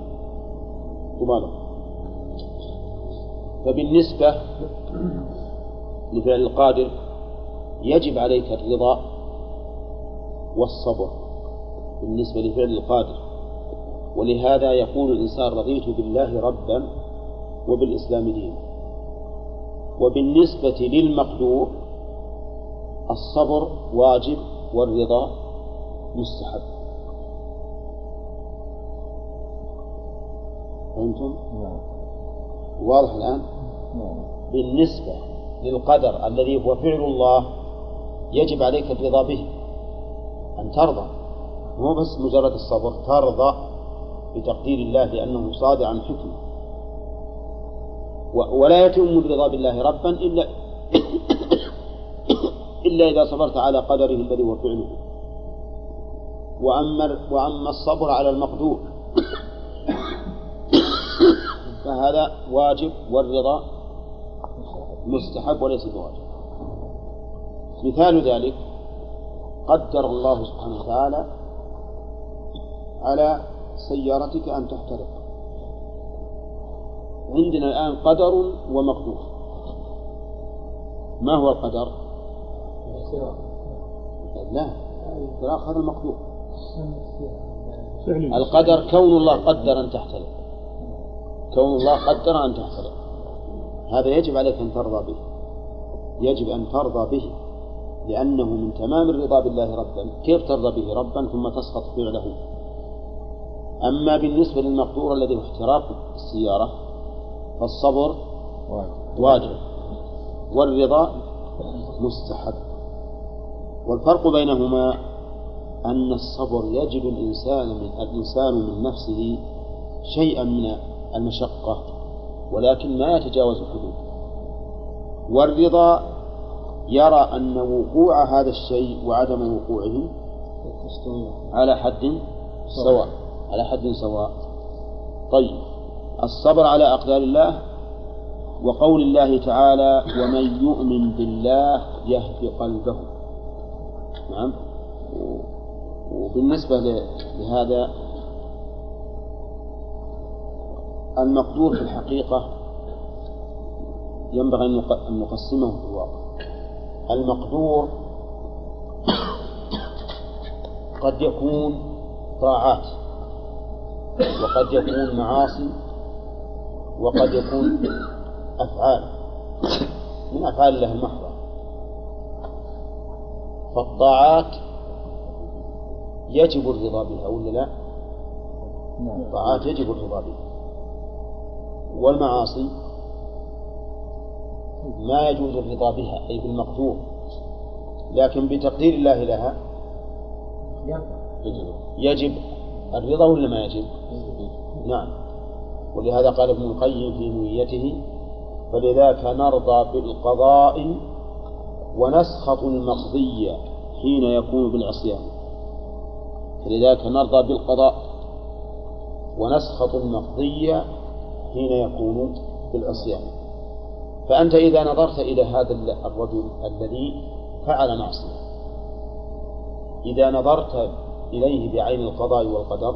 Speaker 1: تبالغ. فبالنسبة لفعل القادر يجب عليك الرضا والصبر. بالنسبة لفعل القادر. ولهذا يقول الإنسان رضيت بالله ربا وبالإسلام دينا وبالنسبة للمقدور الصبر واجب والرضا مستحب فهمتم؟ واضح الآن؟
Speaker 2: نعم
Speaker 1: بالنسبة للقدر الذي هو فعل الله يجب عليك الرضا به أن ترضى مو بس مجرد الصبر ترضى بتقدير الله لأنه صادر عن حكمة. ولا يتم الرضا بالله ربا إلا إلا إذا صبرت على قدره الذي هو فعله. وأما وأما الصبر على المقدور فهذا واجب والرضا مستحب وليس بواجب. مثال ذلك قدر الله سبحانه وتعالى على سيارتك أن تحترق. عندنا الآن قدر ومقدور. ما هو القدر؟ لا الاحتراق هذا القدر كون الله قدر أن تحترق. كون الله قدر أن تحترق. هذا يجب عليك أن ترضى به. يجب أن ترضى به. لأنه من تمام الرضا بالله ربا. كيف ترضى به؟ ربا ثم تسقط فعله. أما بالنسبة للمقدور الذي هو احتراق السيارة فالصبر
Speaker 2: واجب.
Speaker 1: والرضا مستحب. والفرق بينهما أن الصبر يجد الإنسان من الإنسان من نفسه شيئا من المشقة ولكن ما يتجاوز الحدود. والرضا يرى أن وقوع هذا الشيء وعدم وقوعه على حد سواء. على حد سواء. طيب الصبر على أقدار الله وقول الله تعالى ومن يؤمن بالله يهد قلبه. نعم. وبالنسبة لهذا المقدور في الحقيقة ينبغي أن نقسمه في الواقع. المقدور قد يكون طاعات. وقد يكون معاصي وقد يكون أفعال. من أفعال الله المحضة. فالطاعات يجب الرضا بها ولا لا؟
Speaker 2: نعم.
Speaker 1: الطاعات يجب الرضا بها. والمعاصي ما يجوز الرضا بها أي بالمقدور. لكن بتقدير الله لها يجب الرضا ولا ما يجب؟ نعم. ولهذا قال ابن القيم في نيته فلذاك نرضى بالقضاء ونسخط المقضي حين يكون بالعصيان. فلذاك نرضى بالقضاء ونسخط المقضي حين يكون بالعصيان. فأنت إذا نظرت إلى هذا الرجل الذي فعل معصية إذا نظرت إليه بعين القضاء والقدر.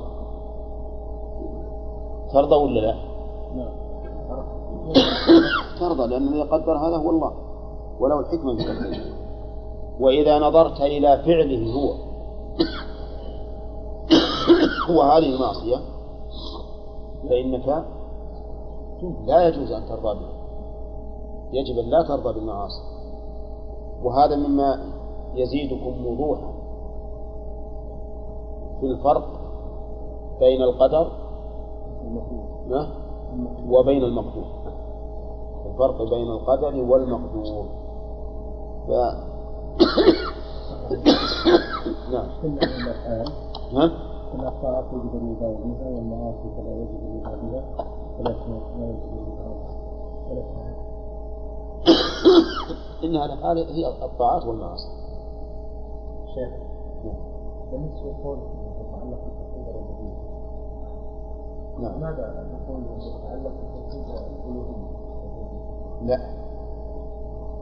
Speaker 1: ترضى ولا لا؟ ترضى لأن الذي قدر هذا هو الله وله الحكمة في وإذا نظرت إلى فعله هو هو هذه المعصية فإنك لا يجوز أن ترضى به. يجب أن لا ترضى بالمعاصي. وهذا مما يزيدكم وضوحا. في الفرق بين القدر؟ وبين المقدور. الفرق بين القدر والمقدور. ف... نعم. ها؟
Speaker 4: الأخطاء بها والمعاصي فلا يجب ولكن لا يجب
Speaker 1: إنها الأفعال هي الطاعات والمعاصي.
Speaker 4: شيخ بالنسبة لقوله
Speaker 1: نعم.
Speaker 4: ماذا نقول يتعلق بالتوحيد الألوهية
Speaker 1: لا.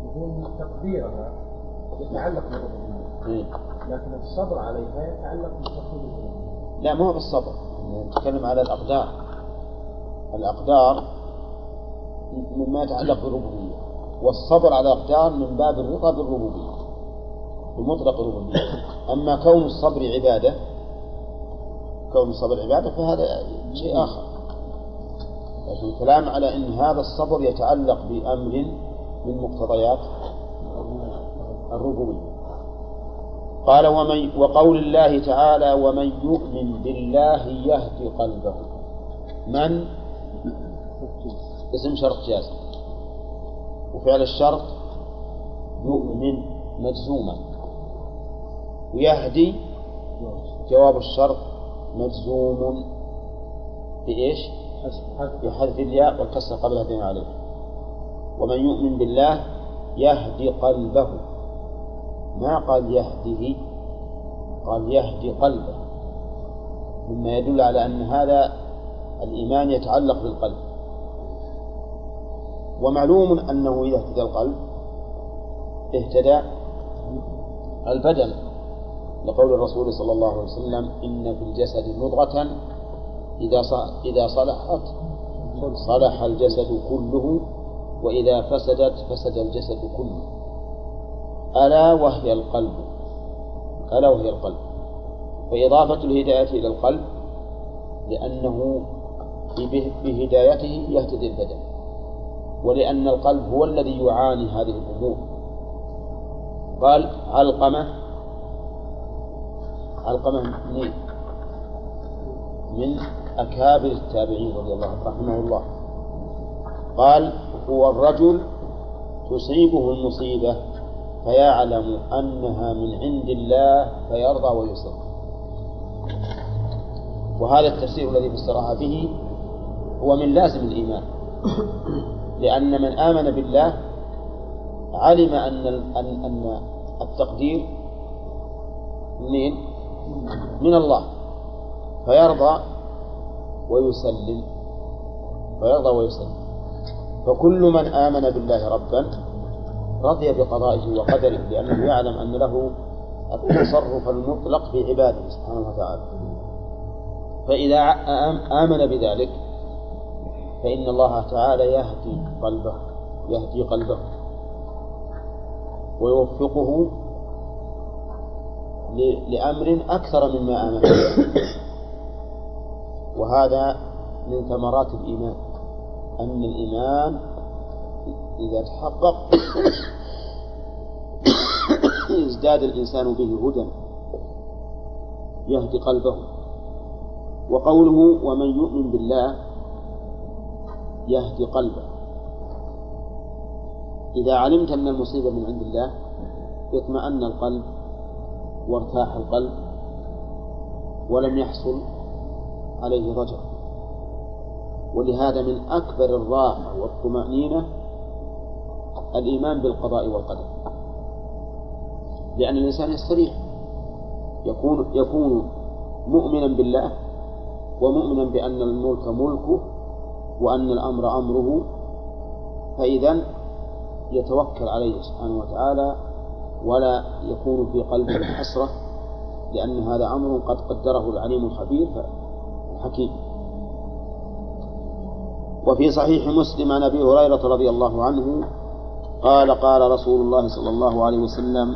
Speaker 4: يقول تقديرها يتعلق بالربوبية
Speaker 1: إيه.
Speaker 4: لكن الصبر عليها يتعلق بالتوحيد
Speaker 1: لا ما هو بالصبر. نتكلم على الأقدار. الأقدار مما يتعلق بالربوبية. والصبر على الأقدار من باب الرضا بالربوبية. بمطلق الربوبية. أما كون الصبر عبادة كون الصبر عبادة فهذا شيء آخر. لكن الكلام على أن هذا الصبر يتعلق بأمر من مقتضيات الربوبية قال ومن وقول الله تعالى ومن يؤمن بالله يهدي قلبه. من؟ اسم شرط جازم. وفعل الشرط يؤمن مجزوما. ويهدي جواب الشرط مجزوم بإيش؟ بحذف الياء والكسر قبلها بما عليه. ومن يؤمن بالله يهدي قلبه. ما قال يهده؟ قال يهدي قلبه. مما يدل على أن هذا الإيمان يتعلق بالقلب. ومعلوم أنه إذا اهتدى القلب اهتدى البدن. لقول الرسول صلى الله عليه وسلم إن في الجسد مضغة إذا إذا صلحت صلح الجسد كله وإذا فسدت فسد الجسد كله. ألا وهي القلب ألا وهي القلب. فإضافة الهداية إلى القلب لأنه بهدايته يهتدي البدن. ولأن القلب هو الذي يعاني هذه الأمور. قال علقمة علقمة منين؟ من أكابر التابعين رضي الله عنه رحمه الله قال هو الرجل تصيبه المصيبة فيعلم أنها من عند الله فيرضى ويسر وهذا التفسير الذي فسرها به هو من لازم الإيمان لأن من آمن بالله علم أن أن التقدير منين؟ من الله. فيرضى ويسلم. فيرضى ويسلم. فكل من آمن بالله ربا رضي بقضائه وقدره لأنه يعلم أن له التصرف المطلق في عباده سبحانه وتعالى. فإذا آمن بذلك فإن الله تعالى يهدي قلبه يهدي قلبه ويوفقه لأمر أكثر مما آمن وهذا من ثمرات الإيمان. أن الإيمان إذا تحقق ازداد الإنسان به هدى. يهدي قلبه. وقوله ومن يؤمن بالله يهدي قلبه. إذا علمت أن المصيبة من عند الله اطمأن القلب. وارتاح القلب ولم يحصل عليه ضجر ولهذا من أكبر الراحة والطمأنينة الإيمان بالقضاء والقدر. لأن الإنسان يستريح يكون يكون مؤمنا بالله ومؤمنا بأن الملك ملكه وأن الأمر أمره. فإذا يتوكل عليه سبحانه وتعالى ولا يكون في قلبه حسرة لأن هذا أمر قد قدره العليم الخبير الحكيم. وفي صحيح مسلم عن أبي هريرة رضي الله عنه قال قال رسول الله صلى الله عليه وسلم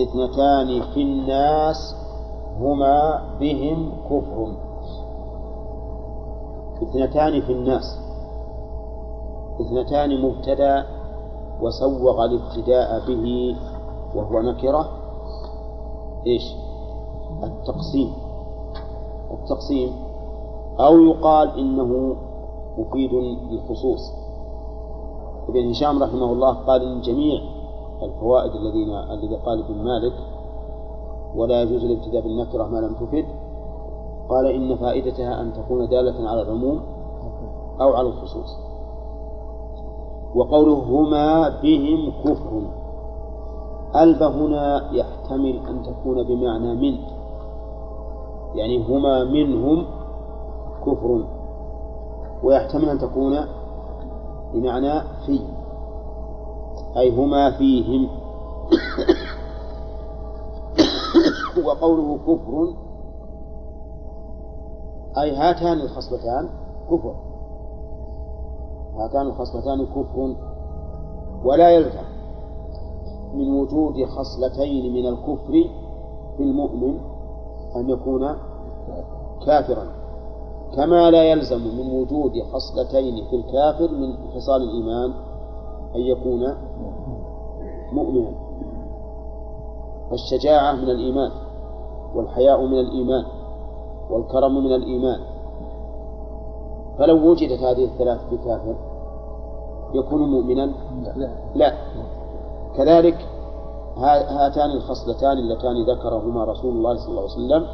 Speaker 1: اثنتان في الناس هما بهم كفر. اثنتان في الناس. اثنتان مبتدا وسوغ الابتداء به وهو نكرة. إيش؟ التقسيم. التقسيم. أو يقال إنه مفيد للخصوص. ابن هشام رحمه الله قال إن جميع الفوائد الذين الذي قال ابن مالك ولا يجوز الابتداء بالنكرة ما لم تفد قال إن فائدتها أن تكون دالة على العموم أو على الخصوص. وقوله هما بهم كفر. ألف هنا يحتمل أن تكون بمعنى من. يعني هما منهم كفر. ويحتمل أن تكون بمعنى في. أي هما فيهم. وقوله كفر. أي هاتان الخصلتان كفر. هاتان الخصلتان كفر. ولا يلزم. من وجود خصلتين من الكفر في المؤمن أن يكون كافرا. كما لا يلزم من وجود خصلتين في الكافر من خصال الإيمان أن يكون مؤمنا. فالشجاعة من الإيمان والحياء من الإيمان والكرم من الإيمان. فلو وجدت هذه الثلاث بكافر يكون مؤمنا؟ لا. كذلك هاتان الخصلتان اللتان ذكرهما رسول الله صلى الله عليه وسلم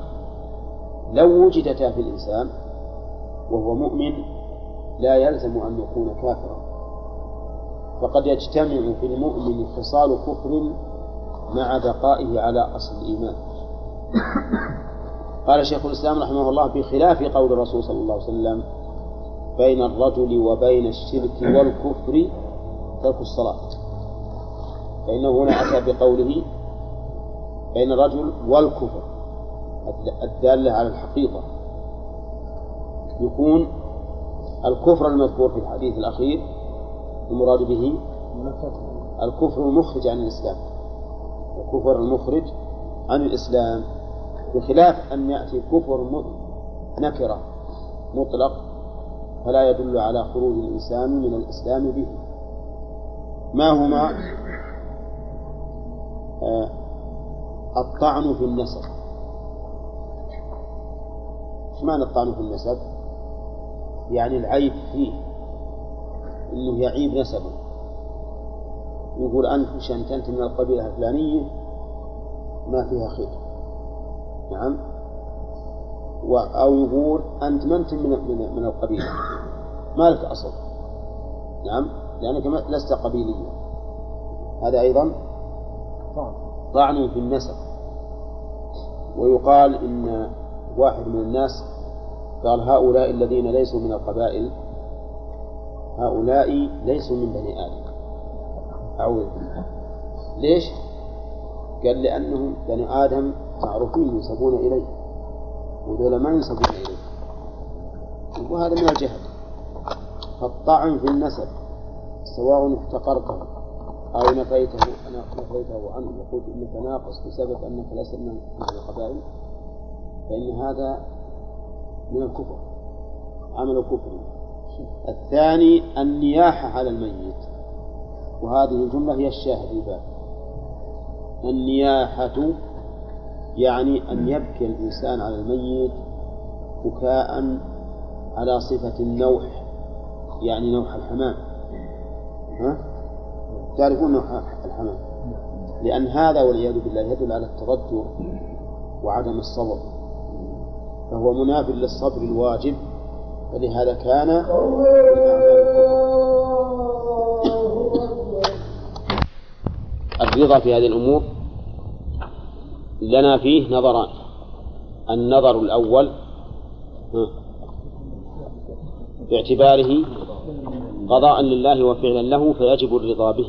Speaker 1: لو وجدتا في الإنسان وهو مؤمن لا يلزم أن يكون كافرا. فقد يجتمع في المؤمن خصال كفر مع بقائه على أصل الإيمان. قال شيخ الإسلام رحمه الله بخلاف قول الرسول صلى الله عليه وسلم بين الرجل وبين الشرك والكفر ترك الصلاة. فإنه هنا أتى بقوله بين الرجل والكفر الدالة على الحقيقة. يكون الكفر المذكور في الحديث الأخير المراد به الكفر المخرج عن الإسلام. الكفر المخرج عن الإسلام بخلاف أن يأتي كفر نكرة مطلق فلا يدل على خروج الإنسان من الإسلام به. ما هما؟ الطعن في النسب. إيش معنى الطعن في النسب؟ يعني العيب فيه إنه يعيب نسبه. يقول أنت عشان انت من القبيلة الفلانية ما فيها خير. نعم. أو يقول أنت ما أنت من من, من القبيلة. ما لك أصل. نعم. لأنك لست قبيليا. هذا أيضا طعن في النسب ويقال إن واحد من الناس قال هؤلاء الذين ليسوا من القبائل هؤلاء ليسوا من بني آدم. أعوذ بالله. ليش؟ قال لأنهم بني آدم معروفين ينسبون إليه. وذولا ما ينسبون إليه. وهذا من الجهل. فالطعن في النسب سواء احتقرته أو نفيته أنا نفيته عنه. وقلت إنك ناقص بسبب أنك لست من القبائل فإن هذا من الكفر عمل كفر. الثاني النياحة على الميت وهذه الجملة هي الشاهد الباب. النياحة يعني أن يبكي الإنسان على الميت بكاء على صفة النوح يعني نوح الحمام. ها؟ تعرفون نوح الحمام. لأن هذا والعياذ بالله يدل على التضجر وعدم الصبر. فهو مناف للصبر الواجب فلهذا كان الرضا في هذه الأمور لنا فيه نظران. النظر الأول باعتباره قضاء لله وفعلا له فيجب الرضا به.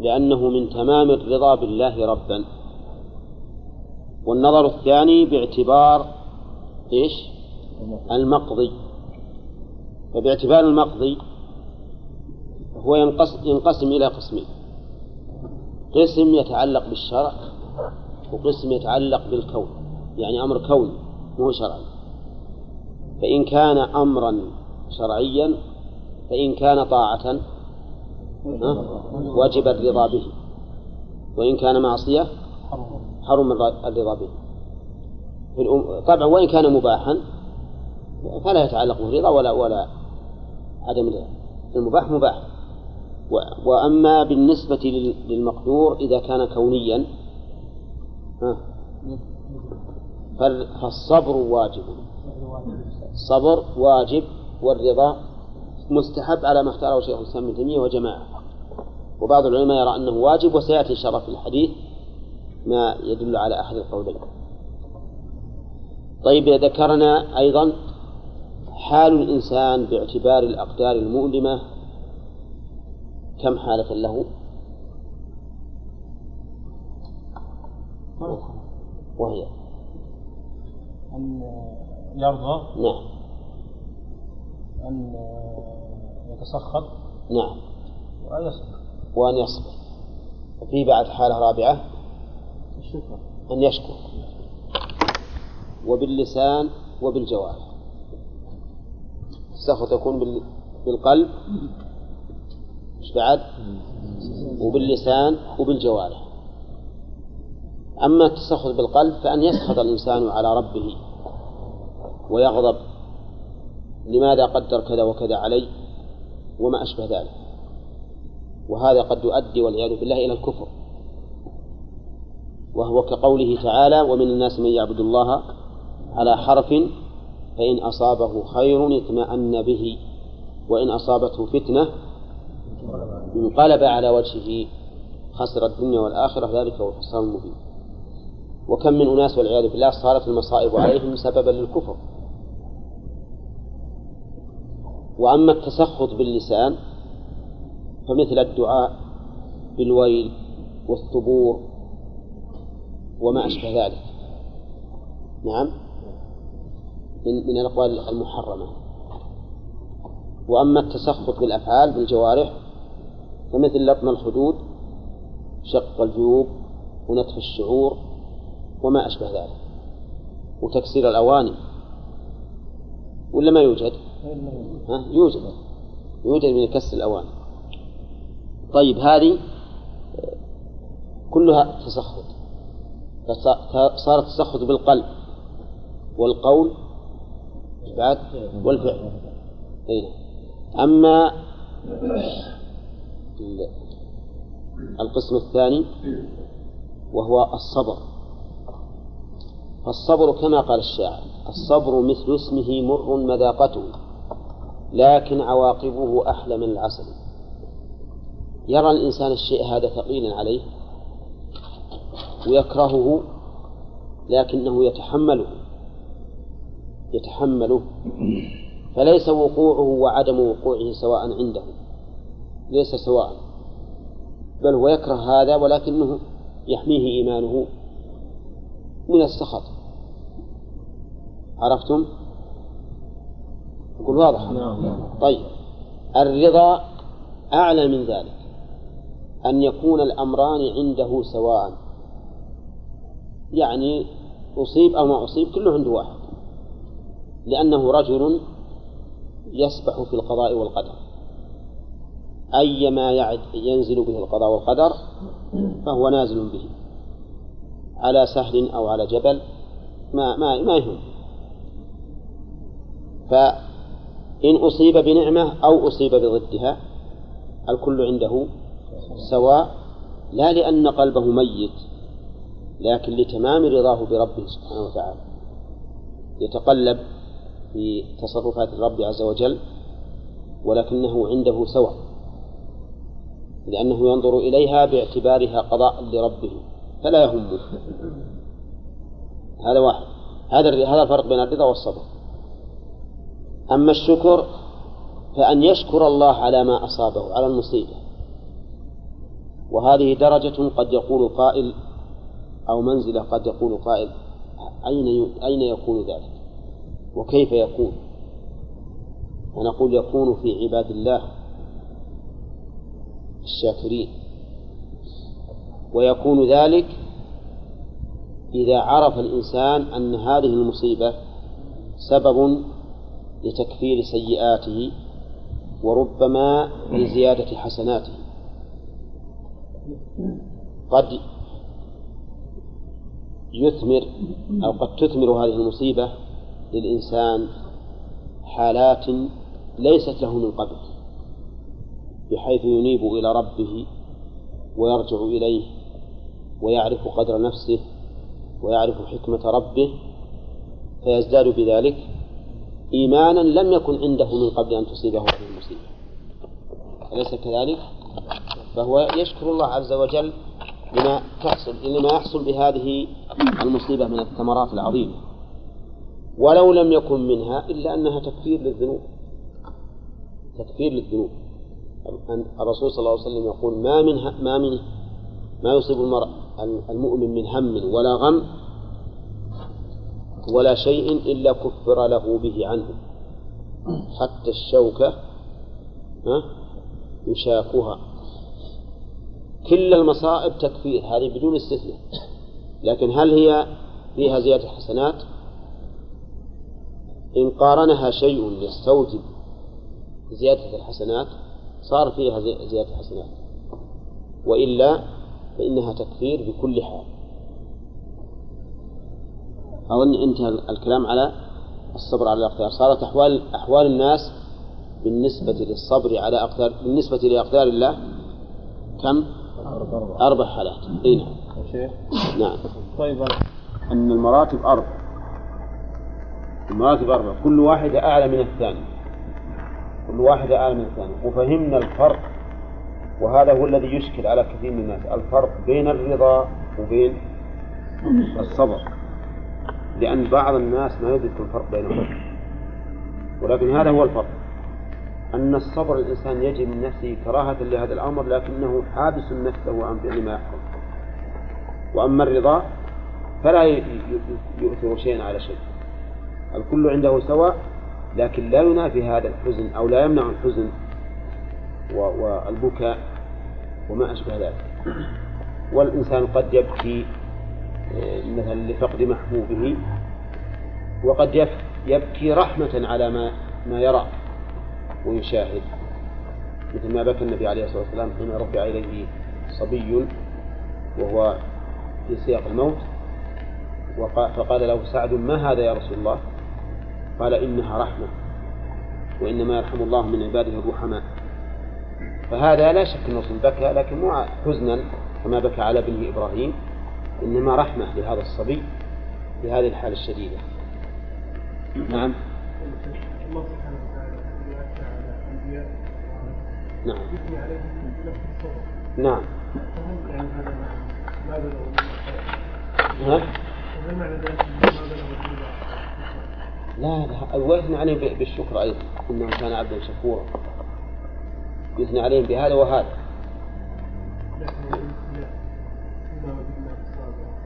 Speaker 1: لأنه من تمام الرضا بالله ربا. والنظر الثاني باعتبار إيش؟ المقضي. فباعتبار المقضي هو ينقسم, ينقسم إلى قسمين. قسم يتعلق بالشرع وقسم يتعلق بالكون. يعني أمر كوني مو شرعي. فإن كان أمرا شرعيا فإن كان طاعة وجب الرضا به. وإن كان معصية حرم الرضا به. طبعا وإن كان مباحا فلا يتعلق بالرضا ولا ولا عدم الرضا. المباح مباح. وأما بالنسبة للمقدور إذا كان كونيا فالصبر واجب. الصبر واجب والرضا مستحب على ما اختاره شيخ الإسلام ابن تيمية وجماعة. وبعض العلماء يرى أنه واجب شاء الله في الحديث ما يدل على أحد القولين. طيب ذكرنا أيضا حال الإنسان باعتبار الأقدار المؤلمة كم حالة له؟ وهي؟
Speaker 5: أن يرضى.
Speaker 1: نعم.
Speaker 5: أن يتسخط
Speaker 1: نعم.
Speaker 5: وأن يصبر.
Speaker 1: وأن يصبر. وفي بعد حالة رابعة
Speaker 5: الشكر.
Speaker 1: أن يشكر. وباللسان وبالجوارح السخط يكون بال- بالقلب. إيش بعد؟ وباللسان وبالجوارح أما التسخط بالقلب فأن يسخط الإنسان على ربه ويغضب. لماذا قدر كذا وكذا علي وما أشبه ذلك؟ وهذا قد يؤدي والعياذ بالله إلى الكفر. وهو كقوله تعالى ومن الناس من يعبد الله على حرف فإن أصابه خير اطمأن به وإن أصابته فتنة انقلب على وجهه خسر الدنيا والآخرة ذلك هو الخسران المبين. وكم من أناس والعياذ بالله صارت المصائب عليهم سببا للكفر. وأما التسخط باللسان فمثل الدعاء بالويل والثبور وما أشبه ذلك. نعم. من من الأقوال المحرمة. وأما التسخط بالأفعال بالجوارح فمثل لطم الخدود شق الجيوب ونتف الشعور وما أشبه ذلك. وتكسير الأواني ولا ما يوجد؟ ها؟ يوجد يوجد من كسر الأواني طيب هذه كلها تسخط. فصار التسخط بالقلب. والقول بعد والفعل. نعم. أما ال- القسم الثاني وهو الصبر. فالصبر كما قال الشاعر الصبر مثل اسمه مر مذاقته. لكن عواقبه أحلى من العسل. يرى الإنسان الشيء هذا ثقيلا عليه ويكرهه لكنه يتحمله يتحمله. فليس وقوعه وعدم وقوعه سواء عنده ليس سواء بل هو يكره هذا ولكنه يحميه إيمانه من السخط. عرفتم؟ يقول واضح؟ طيب. الرضا أعلى من ذلك. أن يكون الأمران عنده سواء. يعني أصيب أو ما أصيب كله عند واحد. لأنه رجل يسبح في القضاء والقدر. أيما يعد ينزل به القضاء والقدر فهو نازل به. على سهل أو على جبل ما ما ما يهم. فإن أصيب بنعمة أو أصيب بضدها الكل عنده سواء لا لأن قلبه ميت لكن لتمام رضاه بربه سبحانه وتعالى. يتقلب في تصرفات الرب عز وجل ولكنه عنده سواء لأنه ينظر إليها باعتبارها قضاء لربه فلا يهمه. هذا واحد. هذا هذا الفرق بين الرضا والصبر. أما الشكر فأن يشكر الله على ما أصابه على المصيبة وهذه درجة قد يقول قائل أو منزلة قد يقول قائل أين أين يكون ذلك؟ وكيف يكون؟ ونقول يكون في عباد الله الشاكرين ويكون ذلك إذا عرف الإنسان أن هذه المصيبة سبب لتكفير سيئاته وربما لزيادة حسناته. قد يثمر أو قد تثمر هذه المصيبة للإنسان حالات ليست له من قبل بحيث ينيب إلى ربه ويرجع إليه ويعرف قدر نفسه ويعرف حكمة ربه فيزداد بذلك إيمانا لم يكن عنده من قبل أن تصيبه هذه المصيبة. أليس كذلك؟ فهو يشكر الله عز وجل لما تحصل لما يحصل بهذه المصيبة من الثمرات العظيمة. ولو لم يكن منها إلا أنها تكفير للذنوب. تكفير للذنوب. الرسول صلى الله عليه وسلم يقول ما من ما من ما يصيب المرء المؤمن من هم ولا غم ولا شيء إلا كفر له به عنه. حتى الشوكة ها يشاكها. كل المصائب تكفير هذه بدون استثناء. لكن هل هي فيها زيادة حسنات؟ إن قارنها شيء يستوجب زيادة الحسنات صار فيها زيادة حسنات. وإلا فإنها تكفير بكل حال. أظن انتهى الكلام على الصبر على الأقدار. صارت أحوال أحوال الناس بالنسبة للصبر على أقدار بالنسبة لأقدار الله كم؟ أربع حالات. أي نعم. نعم.
Speaker 2: طيب.
Speaker 1: أن المراتب أربع. المراتب أربع. كل واحدة أعلى من الثانية. كل واحدة أعلى من الثانية. وفهمنا الفرق. وهذا هو الذي يشكل على كثير من الناس. الفرق بين الرضا وبين الصبر. لأن بعض الناس ما يدرك الفرق بينهم. ولكن هذا هو الفرق. أن الصبر الإنسان يجد من نفسه كراهة لهذا الأمر لكنه حابس نفسه عن فعل ما يحرم وأما الرضا فلا يؤثر شيئا على شيء. الكل عنده سواء لكن لا ينافي هذا الحزن أو لا يمنع الحزن والبكاء وما أشبه ذلك. والإنسان قد يبكي مثلا لفقد محبوبه. وقد يبكي رحمة على ما ما يرى ويشاهد. مثل ما بكى النبي عليه الصلاة والسلام حين رفع إليه صبي وهو في سياق الموت. فقال له سعد ما هذا يا رسول الله؟ قال إنها رحمة وإنما يرحم الله من عباده الرحماء. فهذا لا شك أنه بكى لكن مو حزنا كما بكى على ابنه إبراهيم. إنما رحمة لهذا الصبي في هذه الحالة الشديدة. نعم. الله سبحانه وتعالى نعم. نعم. ها؟ لا لا ويثني عليهم بالشكر أيضا إنه كان عبدا شكورا. يثني عليهم بهذا وهذا.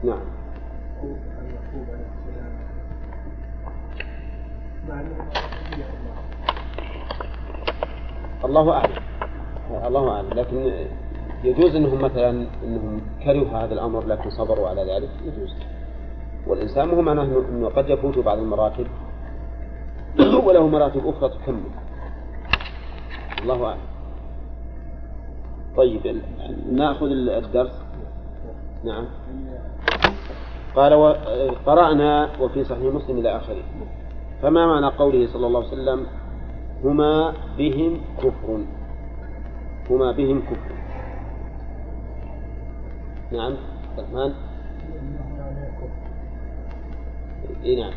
Speaker 1: نعم. الله أعلم. الله أعلم. لكن يجوز أنهم مثلا أنهم كرهوا هذا الأمر لكن صبروا على ذلك؟ يجوز. والإنسان مو معناه أنه قد يفوت بعض المراتب. وله مراتب أخرى تكمل. الله أعلم. طيب نأخذ الدرس. نعم. قال قرأنا وفي صحيح مسلم إلى آخره. فما معنى قوله صلى الله عليه وسلم هما بهم كفر؟ هما بهم كفر. نعم. الرحمن إي نعم.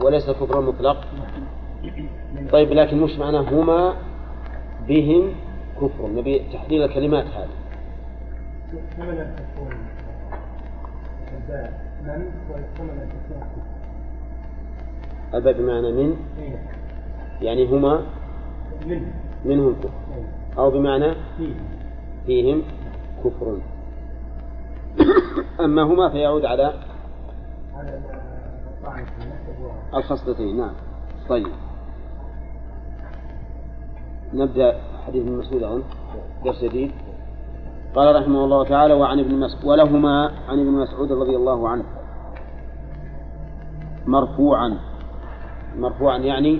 Speaker 1: وليس كفر مطلق؟ طيب لكن مش معناه هما بهم كفر؟ نبي تحديد الكلمات هذه. الباء بمعنى من؟ يعني هما منهم كفر. أو بمعنى فيهم كفر. أما هما فيعود على الخصلتين. نعم. طيب. نبدأ حديث مسعود أظن. درس جديد. قال رحمه الله تعالى وعن ابن مسعود ولهما عن ابن مسعود رضي الله عنه. مرفوعا. مرفوعا يعني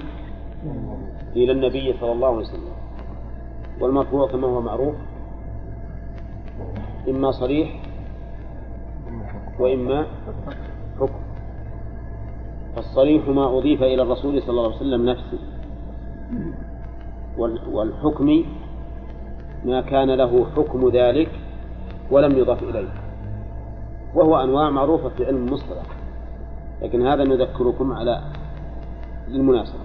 Speaker 1: إلى النبي صلى الله عليه وسلم. والمرفوع كما هو معروف إما صريح وإما حكم. فالصريح ما أضيف إلى الرسول صلى الله عليه وسلم نفسه. والحكم ما كان له حكم ذلك ولم يضف إليه. وهو أنواع معروفة في علم المصطلح لكن هذا نذكركم على المناسبة.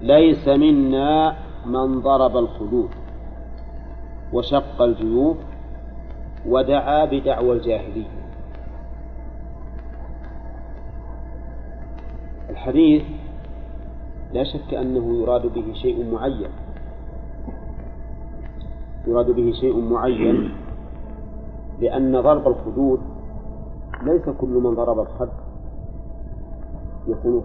Speaker 1: ليس منا من ضرب الخدود وشق الجيوب ودعا بدعوى الجاهلية. الحديث لا شك أنه يراد به شيء معين. يراد به شيء معين لأن ضرب الخدود ليس كل من ضرب الخد يكون